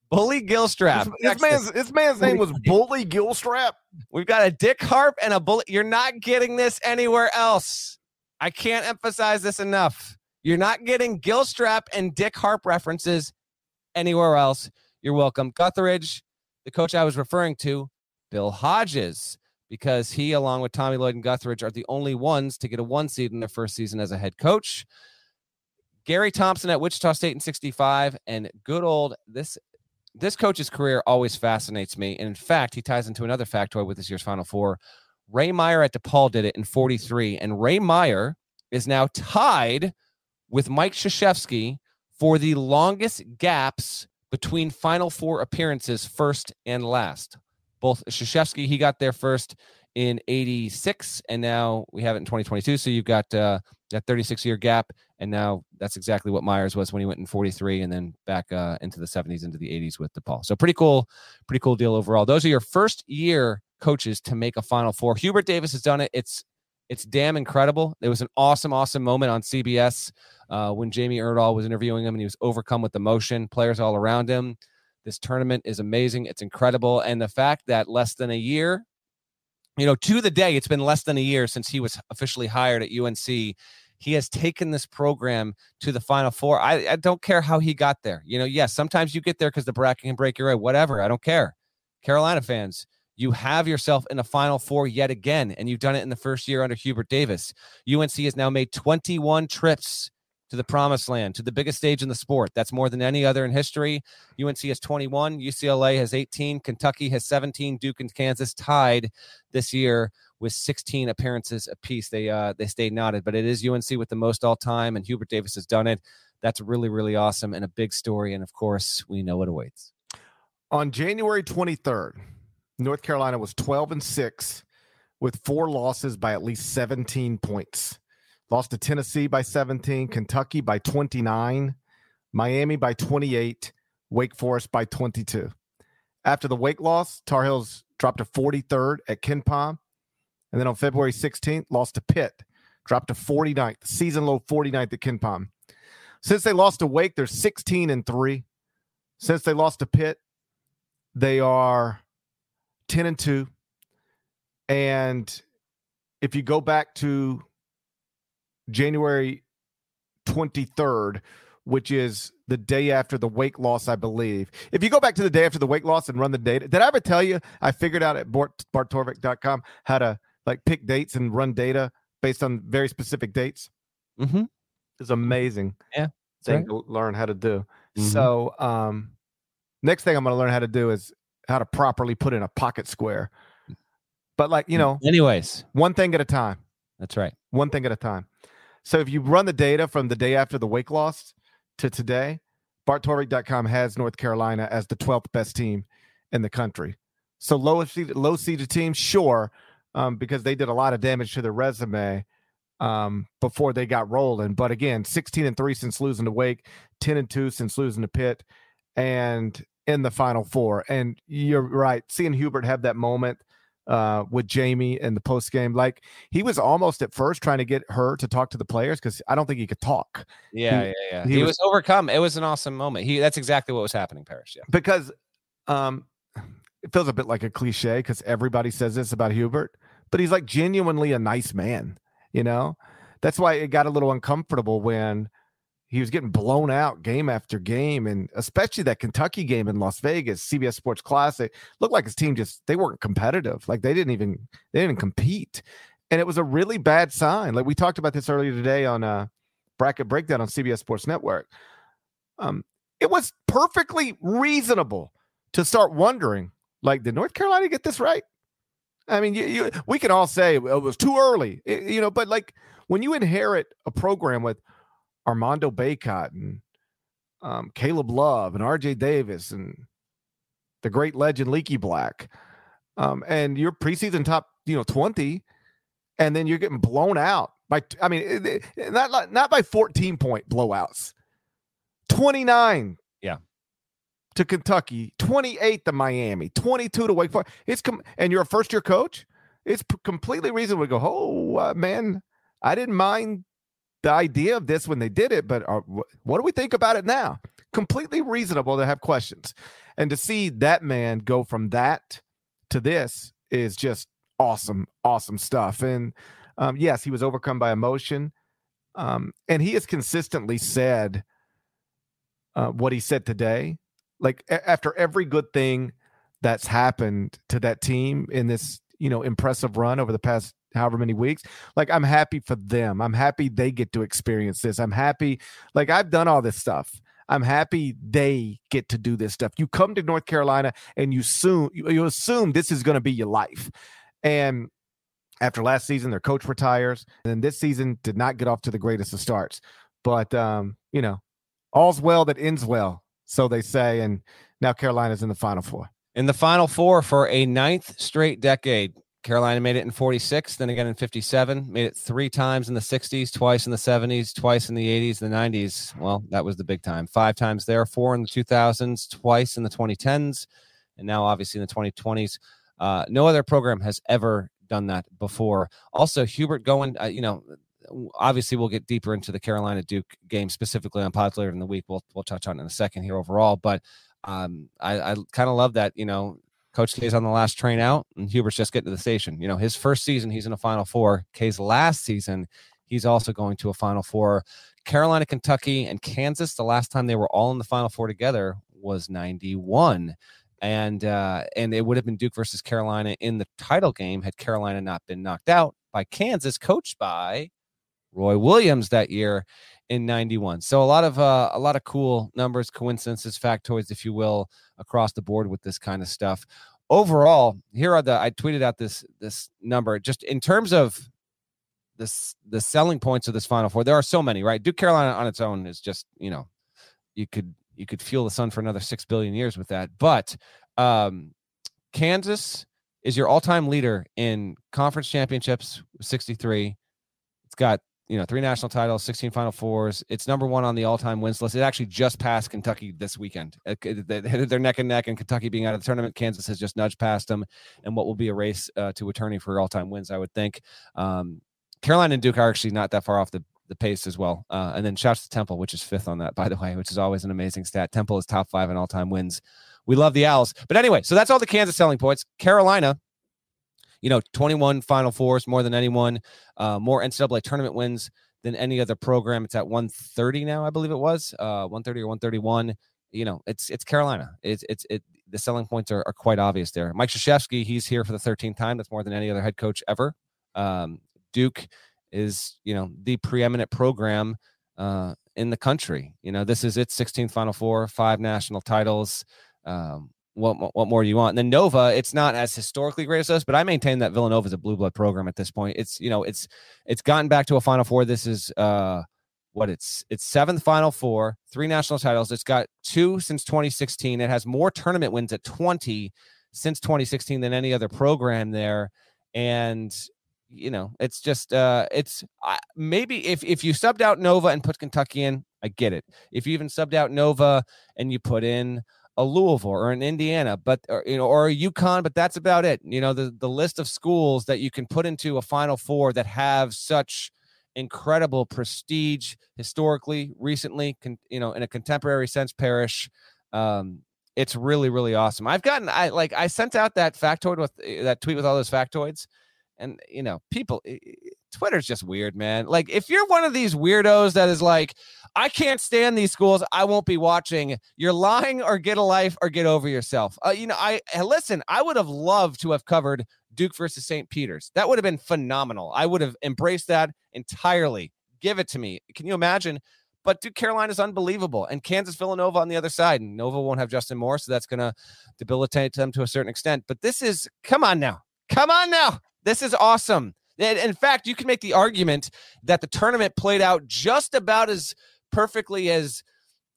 Bully Gilstrap. This, man's, this man's name was Bully Gilstrap. We've got a Dick Harp and a Bully. You're not getting this anywhere else. I can't emphasize this enough. You're not getting Gilstrap and Dick Harp references anywhere else. You're welcome. Guthridge, the coach I was referring to, Bill Hodges, because he, along with Tommy Lloyd and Guthridge, are the only ones to get a one seed in their first season as a head coach. Gary Thompson at Wichita State in 65, and good old this this coach's career always fascinates me. And in fact, he ties into another factoid with this year's Final Four. Ray Meyer at DePaul did it in 43, and Ray Meyer is now tied with Mike Krzyzewski for the longest gaps between Final Four appearances, first and last. Both Krzyzewski, he got there first in 86, and now we have it in 2022. So you've got uh, that 36 year gap. And now that's exactly what Meyer's was when he went in 43 and then back uh, into the 70s, into the 80s with DePaul. So pretty cool, pretty cool deal overall. Those are your first year coaches to make a Final Four. Hubert Davis has done it. It's it's damn incredible. It was an awesome, awesome moment on CBS uh, when Jamie Erdahl was interviewing him and he was overcome with emotion. Players all around him. This tournament is amazing. It's incredible. And the fact that less than a year, you know, to the day, it's been less than a year since he was officially hired at UNC he has taken this program to the final four. I, I don't care how he got there. You know, yes, sometimes you get there because the bracket can break your way, whatever. I don't care. Carolina fans, you have yourself in a final four yet again, and you've done it in the first year under Hubert Davis. UNC has now made 21 trips to the promised land, to the biggest stage in the sport. That's more than any other in history. UNC has 21, UCLA has 18, Kentucky has 17, Duke and Kansas tied this year with 16 appearances apiece. They uh, they stayed knotted, but it is UNC with the most all time, and Hubert Davis has done it. That's really really awesome and a big story. And of course, we know what awaits. On January 23rd, North Carolina was 12 and six with four losses by at least 17 points. Lost to Tennessee by 17, Kentucky by 29, Miami by 28, Wake Forest by 22. After the Wake loss, Tar Heels dropped to 43rd at KenPom and then on February 16th, lost to Pitt, dropped to 49th, season low 49th at KenPom. Since they lost to Wake, they're 16 and 3. Since they lost to Pitt, they are 10 and 2. And if you go back to January 23rd, which is the day after the Wake loss, I believe. If you go back to the day after the Wake loss and run the data, did I ever tell you I figured out at Bart, barttorvik.com how to like pick dates and run data based on very specific dates. Mm-hmm. It's amazing. Yeah. Thing right. to learn how to do. Mm-hmm. So um next thing I'm gonna learn how to do is how to properly put in a pocket square. But like you know, Anyways, one thing at a time. that's right. One thing at a time. So if you run the data from the day after the Wake loss to today, BartTorvik.com has North Carolina as the 12th best team in the country. So low seeded, low seeded team, sure, um, because they did a lot of damage to their resume um, before they got rolling. But again, 16 and three since losing to Wake, 10 and two since losing to Pitt, and in the Final Four. And you're right, seeing Hubert have that moment uh, with Jamie in the post game, like he was almost at first trying to get her to talk to the players because I don't think he could talk Yeah, He- yeah, yeah. he He, was- was, overcome. It was an awesome moment. He that's exactly what was happening, Parrish. Yeah. because um, it feels a bit like a cliche because everybody says this about Hubert, but he's like genuinely a nice man. You know, that's why it got a little uncomfortable when he was getting blown out game after game, and especially that Kentucky game in Las Vegas, CBS Sports Classic, looked like his team just they weren't competitive. Like they didn't even they didn't compete, and it was a really bad sign. Like we talked about this earlier today on uh bracket breakdown on CBS Sports Network. Um, it was perfectly reasonable to start wondering, like, did North Carolina get this right? I mean, you, you, we can all say it was too early, i- you know, but like when you inherit a program with Armando Bacot and um, Caleb Love and RJ Davis and the great legend Leaky Black, um, and you're preseason top, you know, 20, and then you're getting blown out by, I mean, it- not, not- not by 14 point blowouts, 29 Yeah. to Kentucky, 28 to Miami, 22 to Wake Forest. It's com- and you're a first year coach. It's p- completely reasonable to go. Oh uh, man, I didn't mind the idea of this when they did it, but uh, wh- what do we think about it now? Completely reasonable to have questions, and to see that man go from that to this is just awesome, awesome stuff. And um, yes, he was overcome by emotion, um, and he has consistently said uh, what he said today like a- after every good thing that's happened to that team in this you know impressive run over the past however many weeks like i'm happy for them. I'm happy they get to experience this. I'm happy like i've done all this stuff. I'm happy they get to do this stuff. You come to north carolina and you assume you, assume this is going to be your life. And after last season their coach retires and then this season did not get off to the greatest of starts. But um you know all's well that ends well so they say. And now Carolina's in the final four. In the final four for a ninth straight decade, Carolina made it in 46, then again in 57, made it three times in the 60s, twice in the 70s, twice in the 80s, the 90s. Well, that was the big time. Five times there, four in the 2000s, twice in the 2010s, and now obviously in the 2020s. Uh, no other program has ever done that before. Also, Hubert going, uh, you know, obviously we'll get deeper into the Carolina Duke game specifically on pods later in the week. We'll we'll touch on it in a second here overall, but um, I, I kind of love that you know Coach K's on the last train out, and Hubert's just getting to the station. You know, his first season he's in a Final Four. K's last season he's also going to a Final Four. Carolina, Kentucky, and Kansas. The last time they were all in the Final Four together was '91 and uh, and it would have been Duke versus Carolina in the title game had Carolina not been knocked out by Kansas, coached by Roy Williams that year in 91. So a lot of uh, a lot of cool numbers, coincidences, factoids, if you will, across the board with this kind of stuff. Overall, here are the I tweeted out this this number just in terms of this the selling points of this final four. There are so many, right? Duke Carolina on its own is just, you know, you could you could fuel the sun for another 6 billion years with that. But um Kansas is your all-time leader in conference championships, 63. It's got you know, three national titles, 16 Final Fours. It's number one on the all-time wins list. It actually just passed Kentucky this weekend. They- They're neck and neck, and Kentucky being out of the tournament, Kansas has just nudged past them, and what will be a race uh, to attorney for all-time wins, I would think. Um, Carolina and Duke are actually not that far off the the pace as well. Uh, and then shouts to Temple, which is fifth on that, by the way, which is always an amazing stat. Temple is top five in all-time wins. We love the Owls, but anyway, so that's all the Kansas selling points. Carolina you know, 21 Final Fours, more than anyone, uh, more NCAA tournament wins than any other program. It's at 130 now, I believe it was, uh, 130 or 131. You know, it's it's Carolina. It's it's it. The selling points are, are quite obvious there. Mike Krzyzewski, he's here for the 13th time. That's more than any other head coach ever. Um, Duke is, you know, the preeminent program uh, in the country. You know, this is its 16th Final Four, five national titles. Um, what what more do you want? And then Nova, it's not as historically great as us, but I maintain that Villanova is a blue blood program at this point. It's you know it's it's gotten back to a Final Four. This is uh what it's it's seventh Final Four, three national titles. It's got two since 2016. It has more tournament wins at 20 since 2016 than any other program there, and you know it's just uh it's uh, maybe if if you subbed out Nova and put Kentucky in, I get it. If you even subbed out Nova and you put in a Louisville or an Indiana, but or, you know, or a UConn, but that's about it. You know, the the list of schools that you can put into a Final Four that have such incredible prestige historically, recently, con, you know, in a contemporary sense, Parrish. Um, it's really, really awesome. I've gotten, I like, I sent out that factoid with eh, that tweet with all those factoids, and you know, people, Twitter's just weird, man. Like, if you're one of these weirdos that is like, I can't stand these schools. I won't be watching. You're lying or get a life or get over yourself. Uh, you know, I listen, I would have loved to have covered Duke versus St. Peter's. That would have been phenomenal. I would have embraced that entirely. Give it to me. Can you imagine? But Duke Carolina is unbelievable. And Kansas Villanova on the other side. And Nova won't have Justin Moore, so that's going to debilitate them to a certain extent. But this is, come on now. Come on now. This is awesome. In fact, you can make the argument that the tournament played out just about as perfectly as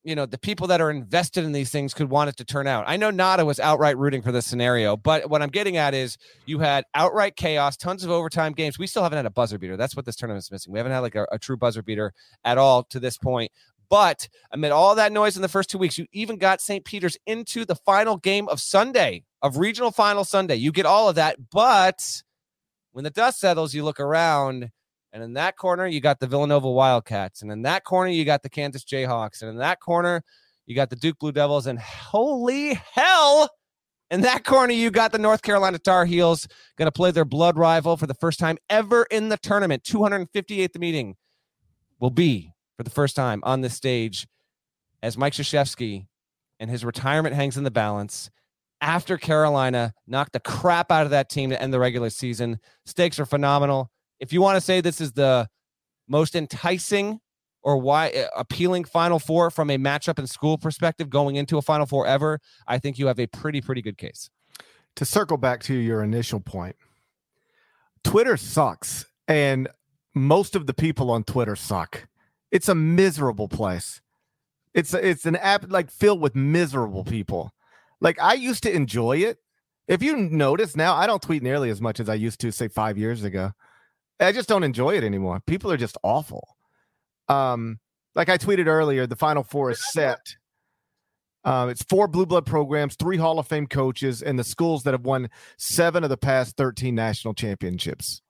you know the people that are invested in these things could want it to turn out. I know Nada was outright rooting for this scenario, but what I'm getting at is you had outright chaos, tons of overtime games. We still haven't had a buzzer beater. That's what this tournament's missing. We haven't had like a, a true buzzer beater at all to this point. But amid all that noise in the first two weeks, you even got St. Peter's into the final game of Sunday, of regional final Sunday. You get all of that. But when the dust settles, you look around and in that corner, you got the Villanova Wildcats. And in that corner, you got the Kansas Jayhawks. And in that corner, you got the Duke Blue Devils. And holy hell, in that corner, you got the North Carolina Tar Heels going to play their blood rival for the first time ever in the tournament. 258th meeting will be for the first time on this stage as Mike Krzyzewski and his retirement hangs in the balance after Carolina knocked the crap out of that team to end the regular season. Stakes are phenomenal if you want to say this is the most enticing or why uh, appealing Final Four from a matchup and school perspective going into a Final Four ever, I think you have a pretty, pretty good case. To circle back to your initial point, Twitter sucks. And most of the people on Twitter suck. It's a miserable place. It's it's an app like filled with miserable people. Like I used to enjoy it. If you notice now, I don't tweet nearly as much as I used to say five years ago. I just don't enjoy it anymore. People are just awful. Um, like I tweeted earlier, the Final Four is set. Um, it's four blue blood programs, three Hall of Fame coaches, and the schools that have won seven of the past 13 national championships.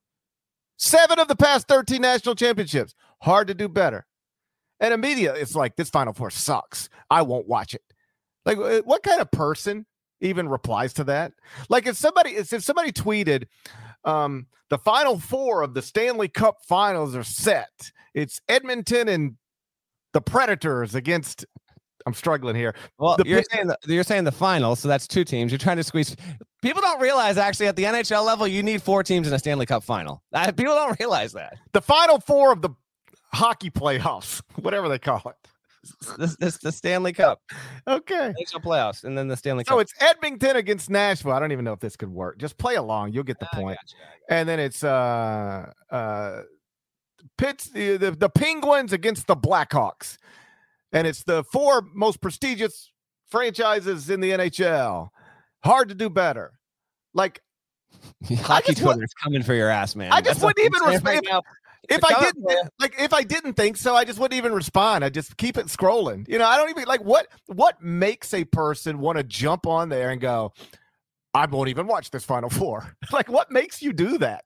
Seven of the past 13 national championships. Hard to do better. And immediately it's like, this Final Four sucks. I won't watch it. Like, uh, what kind of person even replies to that? Like, if somebody, if somebody tweeted, um, the final four of the Stanley Cup finals are set. It's Edmonton and the Predators against. I'm struggling here. Well, the, you're saying the, you're saying the final, so that's two teams. You're trying to squeeze. People don't realize actually at the NHL level, you need four teams in a Stanley Cup final. People don't realize that. The final four of the hockey playoffs, whatever they call it this, this the Stanley Cup. Okay. NHL playoffs and then the Stanley so Cup. So it's Edmonton against Nashville. I don't even know if this could work. Just play along. You'll get the point. And then it's uh uh Pitts the, the the Penguins against the Blackhawks. And it's the four most prestigious franchises in the NHL. Hard to do better. Like hockey Twitter's coming for your ass, man. I just That's wouldn't even respect if I didn't like if I didn't think so, I just wouldn't even respond. I just keep it scrolling. You know, I don't even like what what makes a person want to jump on there and go, I won't even watch this Final Four. like, what makes you do that?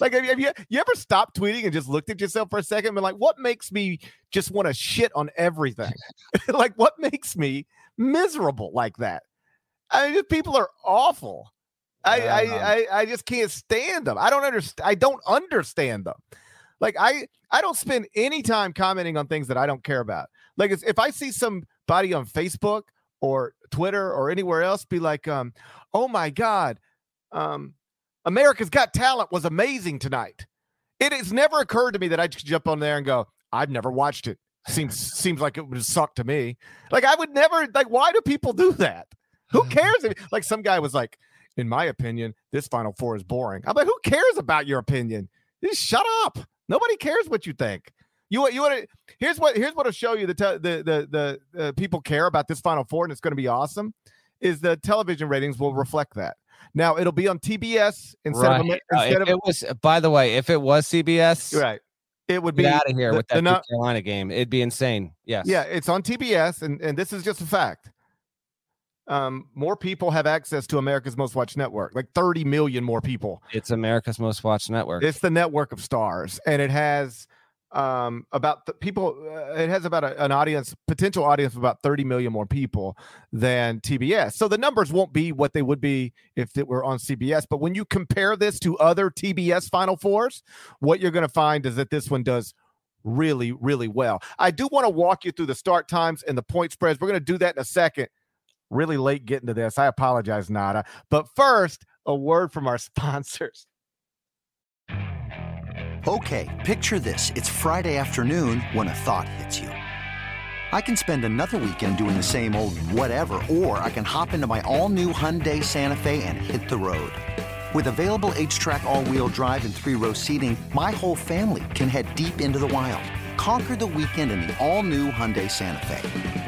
Like, have you, have you, you ever stopped tweeting and just looked at yourself for a second and been like, what makes me just want to shit on everything? like, what makes me miserable like that? I mean, people are awful. I, I, I, I just can't stand them. I don't understand. I don't understand them. Like I I don't spend any time commenting on things that I don't care about. Like if I see somebody on Facebook or Twitter or anywhere else be like, um, oh my God, um, America's Got Talent was amazing tonight. It has never occurred to me that I could jump on there and go, I've never watched it. Seems seems like it would suck to me. Like I would never like. Why do people do that? Who cares? If, like some guy was like, in my opinion, this Final Four is boring. I'm like, who cares about your opinion? Just shut up. Nobody cares what you think. You you want to here's what here's what'll show you the te- the the the uh, people care about this Final Four and it's going to be awesome. Is the television ratings will reflect that. Now it'll be on TBS instead Right. of Uh, instead if of it was, by the way, if it was CBS, right. It would be out of here the- with that Duke Carolina game. It'd be insane. Yes. Yeah, it's on TBS, and, and this is just a fact. Um, more people have access to America's Most Watched Network, like 30 million more people. It's America's most watched network. It's the network of stars, and it has um about the people uh, it has about a, an audience potential audience of about 30 million more people than TBS. So the numbers won't be what they would be if it were on CBS, but when you compare this to other TBS final fours, what you're going to find is that this one does really really well. I do want to walk you through the start times and the point spreads. We're going to do that in a second. Really late getting to this. I apologize, Nada. But first, a word from our sponsors. Okay, picture this. It's Friday afternoon when a thought hits you. I can spend another weekend doing the same old whatever, or I can hop into my all new Hyundai Santa Fe and hit the road. With available HTRAC, all wheel drive, and three row seating, my whole family can head deep into the wild. Conquer the weekend in the all new Hyundai Santa Fe.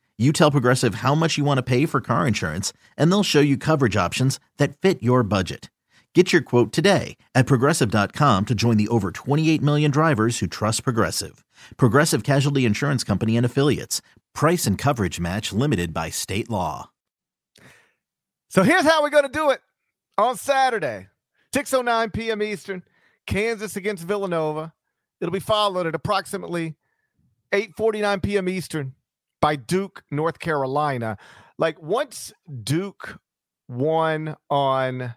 You tell Progressive how much you want to pay for car insurance, and they'll show you coverage options that fit your budget. Get your quote today at progressive.com to join the over 28 million drivers who trust Progressive. Progressive Casualty Insurance Company and Affiliates. Price and coverage match limited by state law. So here's how we're going to do it on Saturday, 6:09 p.m. Eastern, Kansas against Villanova. It'll be followed at approximately 8:49 p.m. Eastern by Duke, North Carolina. Like once Duke won on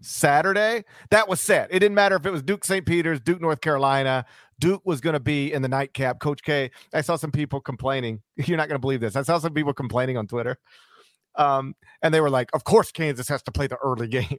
Saturday, that was set. It didn't matter if it was Duke St. Peter's, Duke North Carolina. Duke was going to be in the nightcap. Coach K, I saw some people complaining. You're not going to believe this. I saw some people complaining on Twitter. Um, and they were like, of course, Kansas has to play the early game.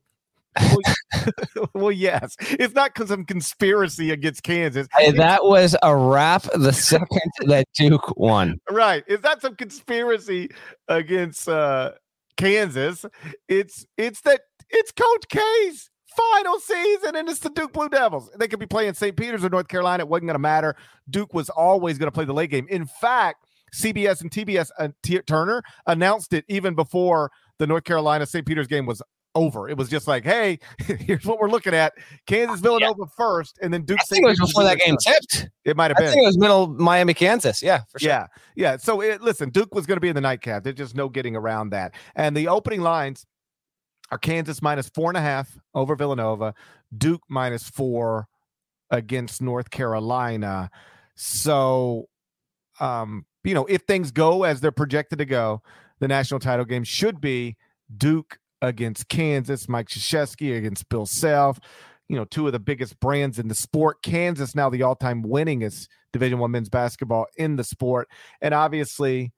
well, yes. It's not because of conspiracy against Kansas. Hey, that was a wrap the second that Duke won. Right. It's not some conspiracy against uh Kansas. It's it's that it's Coach K's final season and it's the Duke Blue Devils. They could be playing St. Peter's or North Carolina. It wasn't going to matter. Duke was always going to play the late game. In fact, CBS and TBS uh, T- Turner announced it even before the North Carolina St. Peter's game was over. It was just like, hey, here's what we're looking at: Kansas Villanova first, and then Duke. I think it was before that game tipped. It might have I been. think it was middle Miami, Kansas. Yeah, for sure. Yeah, yeah. So it, listen, Duke was going to be in the nightcap. There's just no getting around that. And the opening lines are Kansas minus four and a half over Villanova, Duke minus four against North Carolina. So, um, you know, if things go as they're projected to go, the national title game should be Duke against Kansas, Mike Krzyzewski against Bill Self. You know, two of the biggest brands in the sport. Kansas now the all-time winningest Division One men's basketball in the sport, and obviously,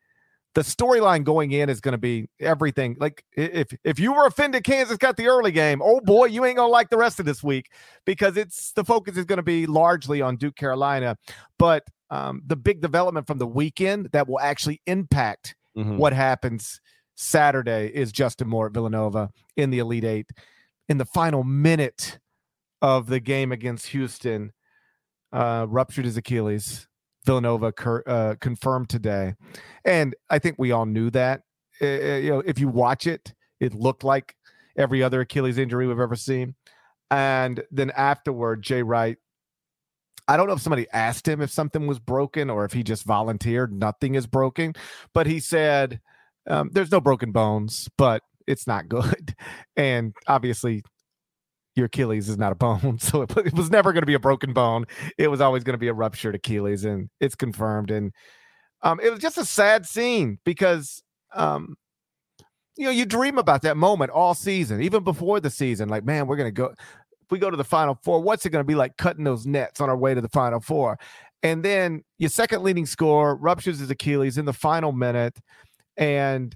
the storyline going in is going to be everything. Like if if you were offended, Kansas got the early game. Oh boy, you ain't gonna like the rest of this week because it's the focus is going to be largely on Duke Carolina, but um, the big development from the weekend that will actually impact Mhm. what happens Saturday is Justin Moore at Villanova in the Elite Eight in the final minute of the game against Houston. Uh, ruptured his Achilles. Villanova cur- uh, confirmed today, and I think we all knew that. Uh, uh, you know, if you watch it, it looked like every other Achilles injury we've ever seen. And then afterward, Jay Wright I don't know if somebody asked him if something was broken or if he just volunteered. Nothing is broken, but he said um, there's no broken bones, but it's not good. And obviously, your Achilles is not a bone, so it, it was never going to be a broken bone. It was always going to be a ruptured Achilles, and it's confirmed. And um, it was just a sad scene because um, you know you dream about that moment all season, even before the season. Like, man, we're going to go If we go to the final four, what's it going to be like cutting those nets on our way to the final four? And then your second leading scorer ruptures his Achilles in the final minute. And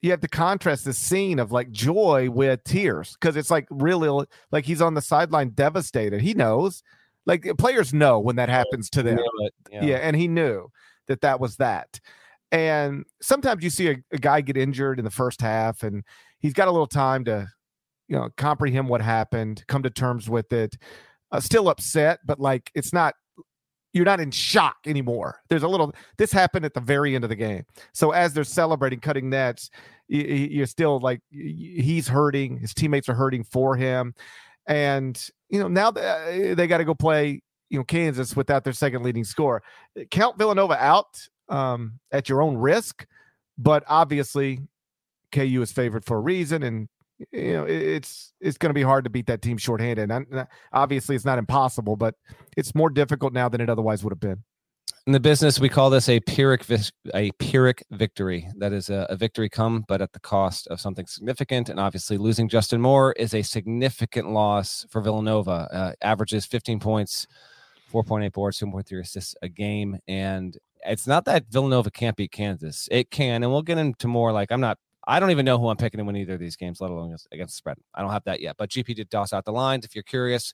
you have to contrast the scene of like joy with tears because it's like really like he's on the sideline devastated. He knows, like players know when that happens to them. Yeah. Yeah. and he knew that that was that. And sometimes you see a, a guy get injured in the first half, and he's got a little time to, you know, comprehend what happened, come to terms with it. Uh, still upset, but like it's not. You're not in shock anymore. There's a little. This happened at the very end of the game. So as they're celebrating cutting nets, you're still like he's hurting. His teammates are hurting for him, and you know now uh, they got to go play you know Kansas without their second leading score. Count Villanova out um, at your own risk, but obviously KU is favored for a reason, and you know it's it's going to be hard to beat that team shorthanded. And obviously, it's not impossible, but it's more difficult now than it otherwise would have been. In the business, we call this a pyrrhic a pyrrhic victory. That is a, a victory come, but at the cost of something significant. And obviously, losing Justin Moore is a significant loss for Villanova. Uh, averages 15 points, 4.8 boards, 2.3 assists a game. And it's not that Villanova can't beat Kansas. It can, and we'll get into more. Like I'm not. I don't even know who I'm picking to win either of these games, let alone against, the spread. I don't have that yet. But GP did toss out the lines. If you're curious,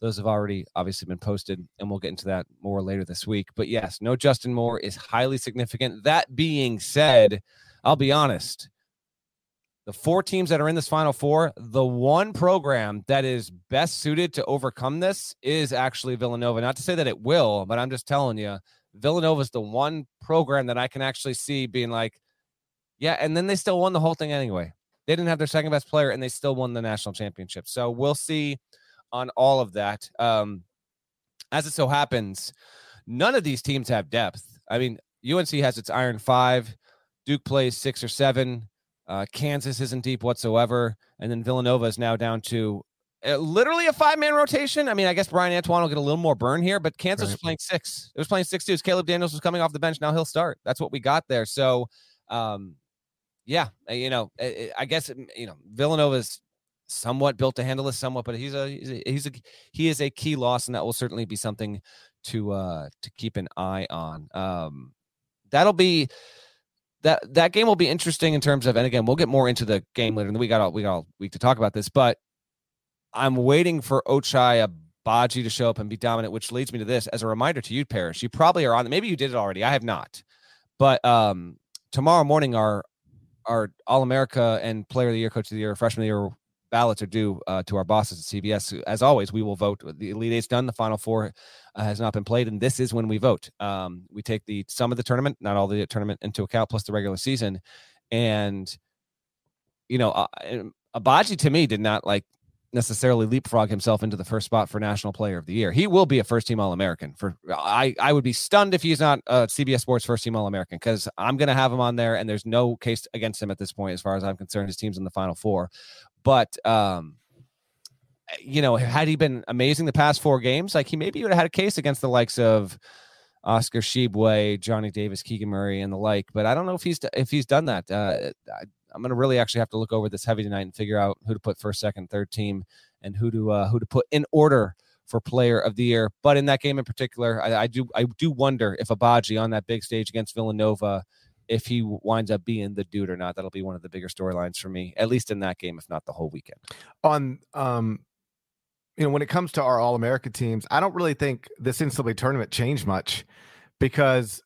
those have already obviously been posted, and we'll get into that more later this week. But yes, no Justin Moore is highly significant. That being said, I'll be honest. The four teams that are in this final four, the one program that is best suited to overcome this is actually Villanova. Not to say that it will, but I'm just telling you, Villanova is the one program that I can actually see being like, yeah, and then they still won the whole thing anyway. They didn't have their second best player, and they still won the national championship. So we'll see on all of that. Um, as it so happens, none of these teams have depth. I mean, UNC has its iron five, Duke plays six or seven, uh, Kansas isn't deep whatsoever, and then Villanova is now down to uh, literally a five man rotation. I mean, I guess Bryan Antoine will get a little more burn here, but Kansas Right. was playing six. It was playing six twos. Caleb Daniels was coming off the bench. Now he'll start. That's what we got there. So, um, yeah, uh, you know, I- I I guess mm, you know Villanova's somewhat built to handle this, somewhat, but he's a he's a, he's a he is a key loss, and that will certainly be something to uh to keep an eye on. Um, that'll be that that game will be interesting in terms of, and again, we'll get more into the game later. And we got all we got all week to talk about this, but I'm waiting for Ochai Agbaji to show up and be dominant, which leads me to this as a reminder to you, Parrish. You probably are on. Maybe you did it already. I have not, but um, tomorrow morning our our All America and Player of the Year, Coach of the Year, Freshman of the Year ballots are due uh, to our bosses at CBS. As always, we will vote. The Elite Eight's done. The Final Four uh, has not been played, and this is when we vote. Um, we take the sum of the tournament, not all the tournament, into account, plus the regular season. And you know, uh, Abaji to me did not like necessarily leapfrog himself into the first spot for National Player of the Year. He will be a first team All American. For I, I would be stunned if he's not a CBS Sports first team All American because I'm going to have him on there, and there's no case against him at this point, as far as I'm concerned. His team's in the Final Four, but um, you know, had he been amazing the past four games, like he maybe would have had a case against the likes of Oscar Tshiebwe, Johnny Davis, Keegan Murray, and the like. But I don't know if he's if he's done that. Uh, I'm going to really actually have to look over this heavy tonight and figure out who to put first, second, third team, and who to uh, who to put in order for Player of the Year. But in that game in particular, I, I do I do wonder if Agbaji on that big stage against Villanova, if he winds up being the dude or not. That'll be one of the bigger storylines for me, at least in that game, if not the whole weekend. on um you know when it comes to our all america teams i don't really think this NCAA tournament changed much because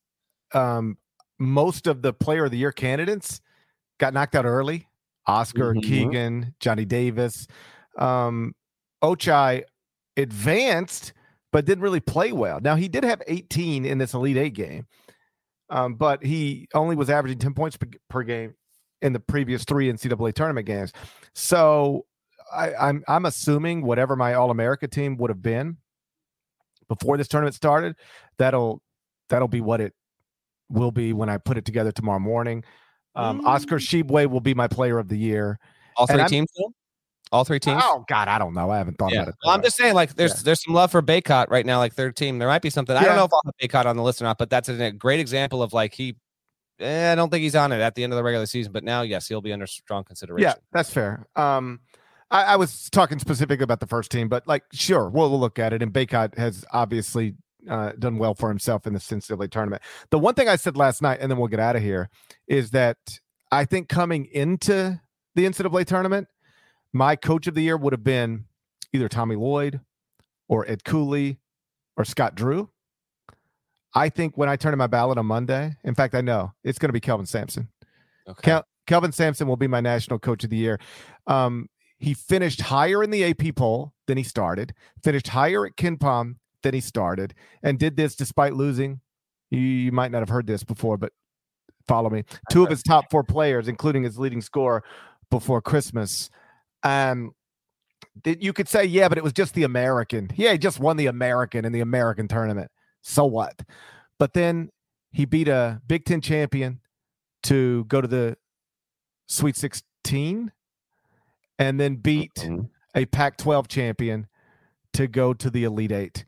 um most of the player of the year candidates got knocked out early oscar Mhm. keegan johnny davis um ochai advanced but didn't really play well now he did have 18 in this elite eight game um, but he only was averaging 10 points per, per game in the previous three ncaa tournament games so I, I'm I'm assuming whatever my All America team would have been before this tournament started, that'll that'll be what it will be when I put it together tomorrow morning. Um, Oscar Tshiebwe will be my Player of the Year. All 3 teams. All three teams. Oh God, I don't know. I haven't thought Yeah. about it. Well, I'm just saying, like, there's Yeah. there's some love for Bacot right now, like third team. There might be something. I don't know if I'll have Bacot on the list or not, but that's a, a great example of like he. Eh, I don't think he's on it at the end of the regular season, but now yes, he'll be under strong consideration. yeah, that's fair. Um, I, I was talking specifically about the first team, but like, sure, we'll, we'll look at it. And Bacot has obviously uh, done well for himself in the NCAA tournament. The one thing I said last night, and then we'll get out of here, is that I think coming into the NCAA tournament, my coach of the year would have been either Tommy Lloyd or Ed Cooley or Scott Drew. I think when I turn in my ballot on Monday, in fact, I know it's going to be Kelvin Sampson. Okay. Kel- Kelvin Sampson will be my national coach of the year. Um, he finished higher in the AP poll than he started, finished higher at KenPom than he started, and did this despite losing. You, you might not have heard this before, but follow me. Two of his top four players, including his leading scorer before Christmas. Um, you could say, yeah, but it was just the American. Yeah, he just won the American in the American tournament. So what? But then he beat a Big Ten champion to go to the Sweet 16 and then beat Mhm. a Pac 12 champion to go to the Elite Eight.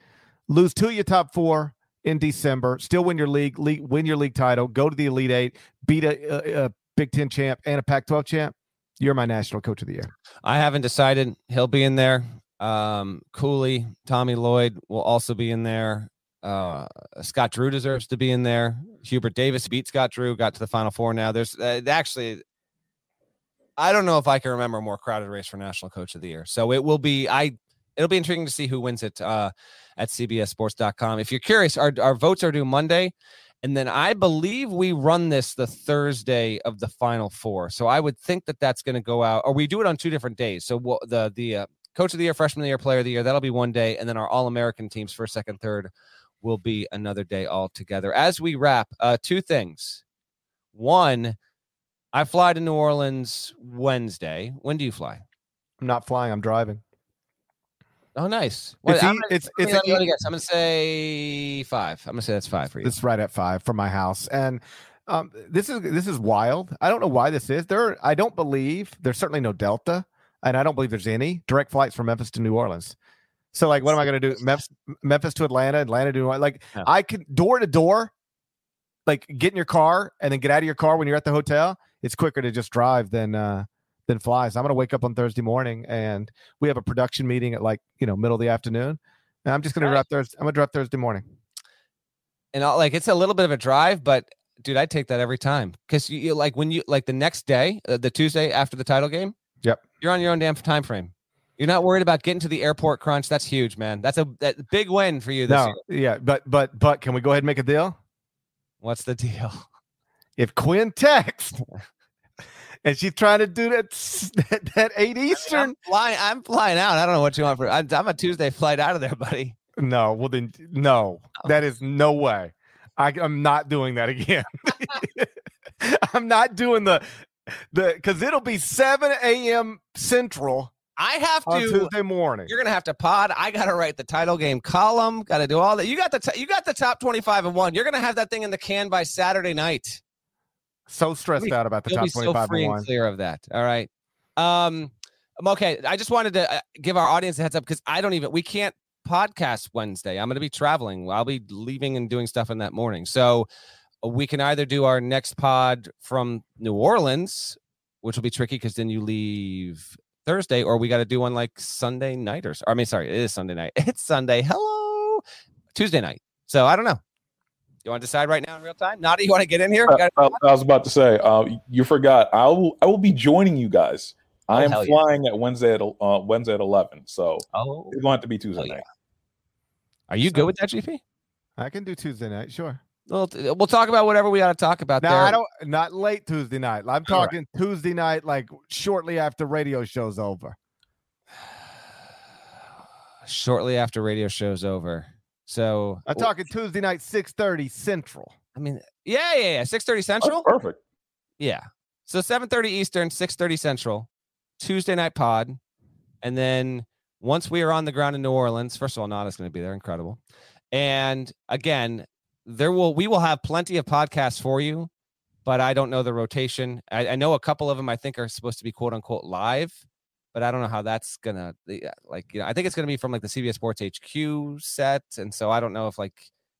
Lose two of your top four in December, still win your league, league win your league title, go to the Elite Eight, beat a, a, a Big Ten champ and a Pac 12 champ. You're my national coach of the year. I haven't decided. He'll be in there. Um, Cooley, Tommy Lloyd will also be in there. Uh, Scott Drew deserves to be in there. Hubert Davis beat Scott Drew, got to the Final Four. Now there's uh, actually, I don't know if I can remember a more crowded race for National Coach of the Year. So it will be. I it'll be intriguing to see who wins it uh, at CBSSports.com. If you're curious, our our votes are due Monday. And then I believe we run this the Thursday of the final four. So I would think that that's going to go out, or we do it on two different days. So the the uh, coach of the year, freshman of the year, player of the year, that'll be one day, and then our All American teams, first, second, third, will be another day altogether. As we wrap, uh, two things. One, I fly to New Orleans Wednesday. When do you fly? I'm not flying, I'm driving. Oh, nice. It's, What- I'm gonna- it's, it's, me- an let me guess. I'm gonna say five. I'm gonna say that's five for you. It's right at five from my house, and um, this is this is wild. I don't know why this is. There, I don't believe there's certainly no Delta, and I don't believe there's any direct flights from Memphis to New Orleans. So, like, what am I going to do? Memphis, Memphis to Atlanta, Atlanta to New Orleans. Like. I can door to door, like, get in your car and then get out of your car when you're at the hotel. It's quicker to just drive than uh than flies. I'm going to wake up on Thursday morning, and we have a production meeting at like you know middle of the afternoon. And I'm just going to drop Thursday. I'm going to drop Thursday morning. and I'll, like it's a little bit of a drive, but dude, I take that every time because you, you like when you like the next day, uh, the Tuesday after the title game. Yep. you're on your own damn time frame. You're not worried about getting to the airport crunch. That's huge, man. That's a that big win for you this No, year. yeah, but but but can we go ahead and make a deal? What's the deal? If Quinn texts and she's trying to do that that, that eight Eastern, I'm flying. I'm flying out. I don't know what you want for. I'm, I'm a Tuesday flight out of there, buddy. no, well then no, Oh. that is no way. I, I'm not doing that again. I'm not doing the the because it'll be 7 a.m. Central I have on to. Tuesday morning. You're gonna have to pod. I gotta write the title game column. Got to do all that. You got the t- you got the top 25 and one. You're gonna have that thing in the can by Saturday night. So stressed out about the top be so 25 free and clear of that. All right. Um, I'm okay. I just wanted to uh, give our audience a heads up because I don't even we can't podcast Wednesday. I'm going to be traveling. I'll be leaving and doing stuff in that morning. So uh, we can either do our next pod from New Orleans, which will be tricky because then you leave Thursday, or we got to do one like Sunday night or, or I mean, sorry, it is Sunday night. It's Sunday. Hello, Tuesday night. So I don't know. You want to decide right now in real time? Nada, you want to get in here? We I, I was about to say, uh, you forgot. I will. I will be joining you guys. I Oh, am hell yeah. flying at Wednesday at uh, Wednesday at eleven. So oh, it's going to be Tuesday Oh, yeah. night. are you good with that, GP? I can do Tuesday night, sure. We'll, we'll talk about whatever we got to talk about No, there. I don't. Not late Tuesday night. I'm All right. talking Tuesday night, like shortly after radio show's over. Shortly after radio show's over. So I'm w- talking Tuesday night, 6:30 Central. I mean, yeah, yeah, yeah. Six thirty That's central. perfect. Yeah. So seven thirty Eastern, six thirty Central, Tuesday night pod, and then once we are on the ground in New Orleans, first of all, Nada's going to be there, incredible, and again, there will we will have plenty of podcasts for you, but I don't know the rotation. I, I know a couple of them I think are supposed to be quote unquote live, but I don't know how that's gonna like. You know, I think it's to be from like the CBS Sports HQ set, and so I don't know if like.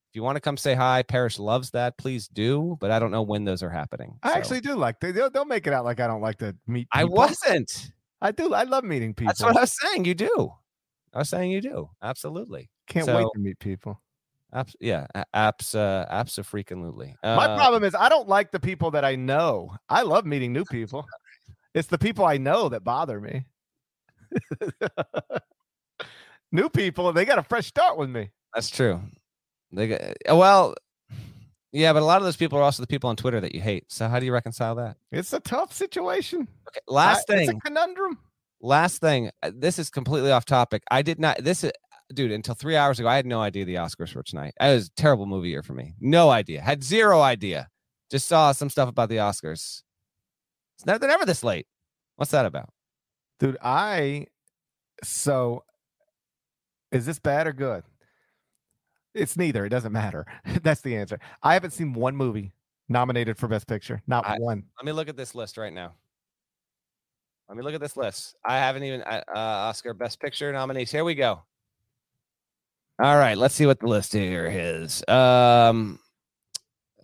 If you want to come say hi, Parrish loves that. Please do, but I don't know when those are happening. I so. actually do like they. They'll, they'll make it out like I don't like to meet. I wasn't. I do. I love meeting people. That's what I was saying. You do. I was saying you do. Absolutely. Can't wait to meet people. Abs- yeah. Apps. Uh, apps. freakingly. My Uh, problem is I don't like the people that I know. I love meeting new people. It's the people I know that bother me. new people, they got a fresh start with me. That's true. They got, uh, well, yeah, but a lot of those people are also the people on Twitter that you hate. So how do you reconcile that? It's a tough situation. Okay, last I- thing. It's a conundrum. last thing. uh, This is completely off topic. I did not. This is, dude. Until three hours ago, I had no idea the Oscars were tonight. It was a terrible movie year for me. No idea. Had zero idea. Just saw some stuff about the Oscars. It's never, they're never this late. What's that about? Dude, I so is this bad or good? It's neither. It doesn't matter. That's the answer. I haven't seen one movie nominated for Best Picture. Not I- one. Let me look at this list right now. Let me look at this list. I haven't even uh, Oscar Best Picture nominees. Here we go. All right, let's see what the list here is. Um,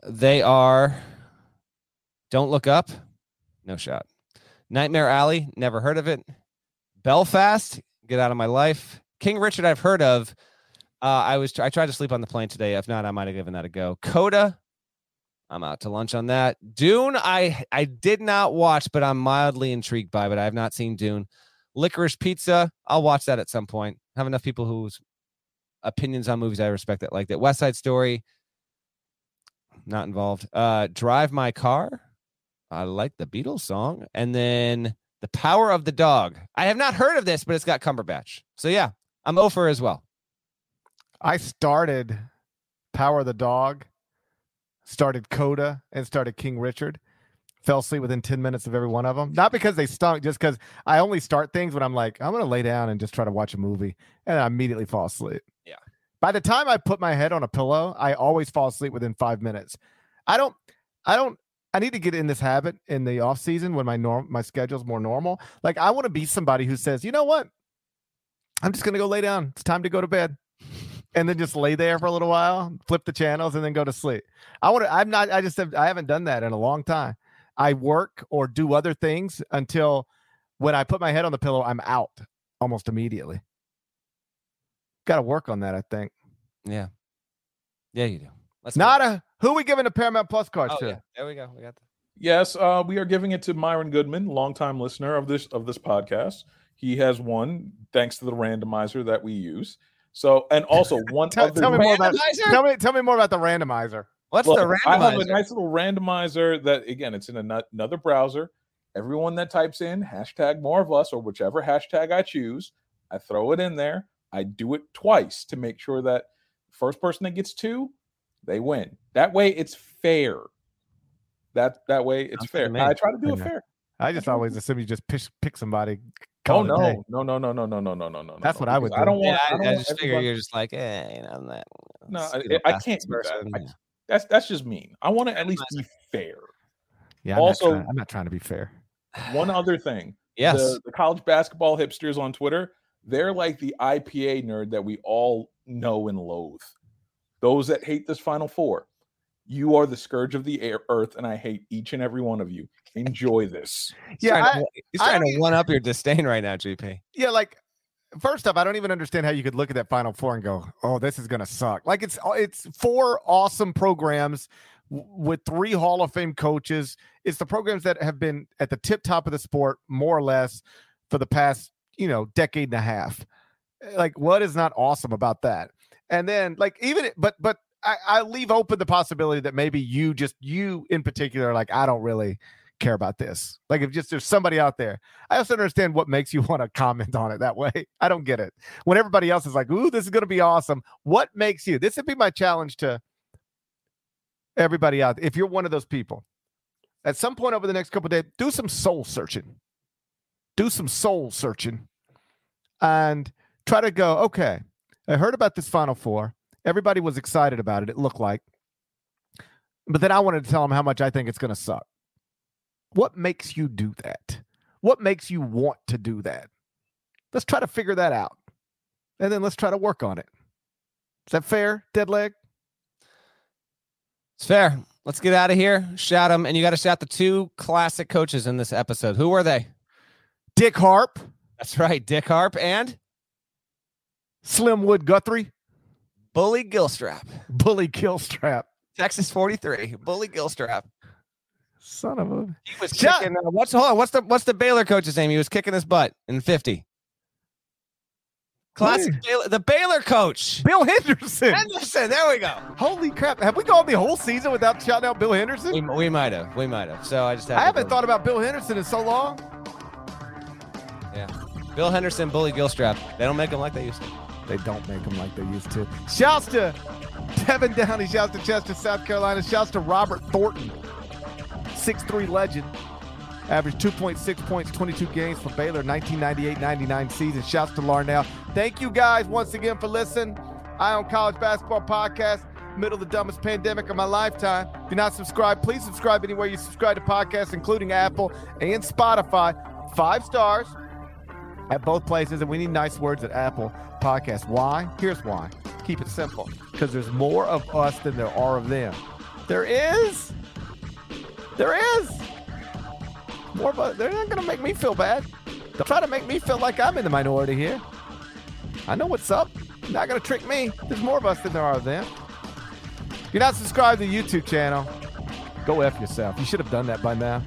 they are Don't Look Up, no shot. Nightmare Alley, never heard of it. Belfast, Get Out of My Life. King Richard, I've heard of. Uh, I was I tried to sleep on the plane today. If not, I might have given that a go. Coda, I'm out to lunch on that. Dune, I I did not watch, but I'm mildly intrigued by. But I have not seen Dune. Licorice Pizza, I'll watch that at some point. have enough people whose opinions on movies I respect that like that. West Side Story, not involved. Uh, Drive My Car, I like the Beatles song, and then The Power of the Dog. I have not heard of this, but it's got Cumberbatch. So yeah, I'm over as well. I started Power of the Dog, started Coda, and started King Richard. Fell asleep within 10 minutes of every one of them. Not because they stunk, just because I only start things when I'm like, I'm going to lay down and just try to watch a movie. And I immediately fall asleep. Yeah. By the time I put my head on a pillow, I always fall asleep within five minutes. I don't, I don't, I need to get in this habit in the off season when my norm, my schedule's more normal. Like I want to be somebody who says, you know what? I'm just going to go lay down. It's time to go to bed and then just lay there for a little while, flip the channels, and then go to sleep. I want to. I'm not. I just have. I haven't done that in a long time. I work or do other things until when I put my head on the pillow, I'm out almost immediately. Got to work on that. I think. Yeah, yeah, you do. Let's Not a who we giving the Paramount Plus cards Oh, to? yeah. There we go. We got that. Yes, uh, we are giving it to Myron Goodman, longtime listener of this of this podcast. He has won thanks to the randomizer that we use. So, and also one Tell, other tell me more about. Randomizer? Tell me. Tell me more about the randomizer. What's Look, the I have a nice little randomizer that again, it's in another browser. Everyone that types in hashtag more of us or whichever hashtag I choose, I throw it in there. I do it twice to make sure that first person that gets two, they win. That way it's fair. That that way it's Sounds fair. to. I try to do it fair. I just always assume you just pick, pick somebody. Oh call it a day. no, no, no, no, no, no, no, no, no, no. That's what I would because I do. don't want. yeah, I, I, don't I want just figure you're just like, eh, you know, I'm that. No, I- I can't do that. I. That's that's just mean. I want to at least be fair. Yeah. I'm Also- not trying, I'm not trying to be fair. One other thing. Yes. the, the college basketball hipsters on Twitter, they're like the IPA nerd that we all know and loathe. Those that hate this Final Four, you are the scourge of the air, earth, and I hate each and every one of you. Enjoy this. He's Yeah, trying I- to, he's trying to one up your disdain right now, GP. Yeah, like first off, I don't even understand how you could look at that Final Four and go, "Oh, this is gonna suck." Like it's uh, it's four awesome programs with three Hall of Fame coaches. It's the programs that have been at the tip top of the sport more or less for the past you know decade and a half. Like, what is not awesome about that? And then, like, even but but I, I leave open the possibility that maybe you just you in particular, like, I don't really care about this. Like, if just there's somebody out there I also understand what makes you want to comment on it that way. I don't get it. When everybody else is like, "Ooh, this is going to be awesome," what makes you? This would be my challenge to everybody out. If you're one of those people, at some point over the next couple days, do some soul searching. Do some soul searching, and try to go. Okay, I heard about this Final Four. Everybody was excited about it. It looked like, but then I wanted to tell them how much I think it's going to suck. What makes you do that? What makes you want to do that? Let's try to figure that out. And then let's try to work on it. Is that fair, dead leg? It's fair. Let's get out of here. Shout them, and you got to shout the two classic coaches in this episode. Who were they? Dick Harp, That's right. Dick Harp and Slimwood Guthrie, Bully Gilstrap. Bully Gilstrap. Texas 43. Bully Gilstrap. Son of a. He was Shut- kicking. Uh, what's hold on? What's the what's the Baylor coach's name? He was kicking his butt in 50. Classic Baylor, the Baylor coach. Bill Henderson. Henderson. There we go. Holy crap. Have we gone the whole season without shouting out Bill Henderson? We, we might have. We might have. So I just had I haven't go. thought about Bill Henderson in so long. Yeah, Bill Henderson, Bully Gilstrap. They don't make them like they used to. They don't make them like they used to. Shouts to Devin Downey. Shouts to Chester, South Carolina. Shouts to Robert Thornton, 6'3 legend. Averaged 2.6 points, 22 games for Baylor, 1998-99 season. Shouts to Larnell. Thank you guys once again for listening. Eye on College Basketball Podcast, middle of the dumbest pandemic of my lifetime. If you're not subscribed, please subscribe anywhere you subscribe to podcasts, including Apple and Spotify. Five stars at both places, and we need nice words at Apple Podcast. Why? Here's why. Keep it simple. Because there's more of us than there are of them. There is. There is. More of us. They're not going to make me feel bad. They'll try to make me feel like I'm in the minority here. I know what's up. Not going to trick me. There's more of us than there are of them. If you're not subscribed to the YouTube channel, go F yourself. You should have done that by now.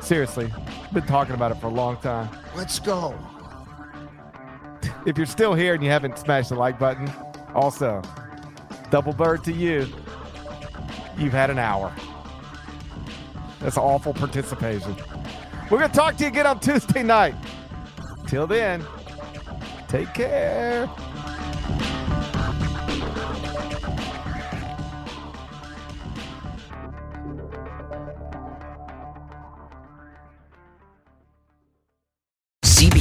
Seriously. Been talking about it for a long time. Let's go. If you're still here and you haven't smashed the like button, also, double bird to you. You've had an hour. That's awful participation. We're going to talk to you again on Tuesday night. Till then, take care.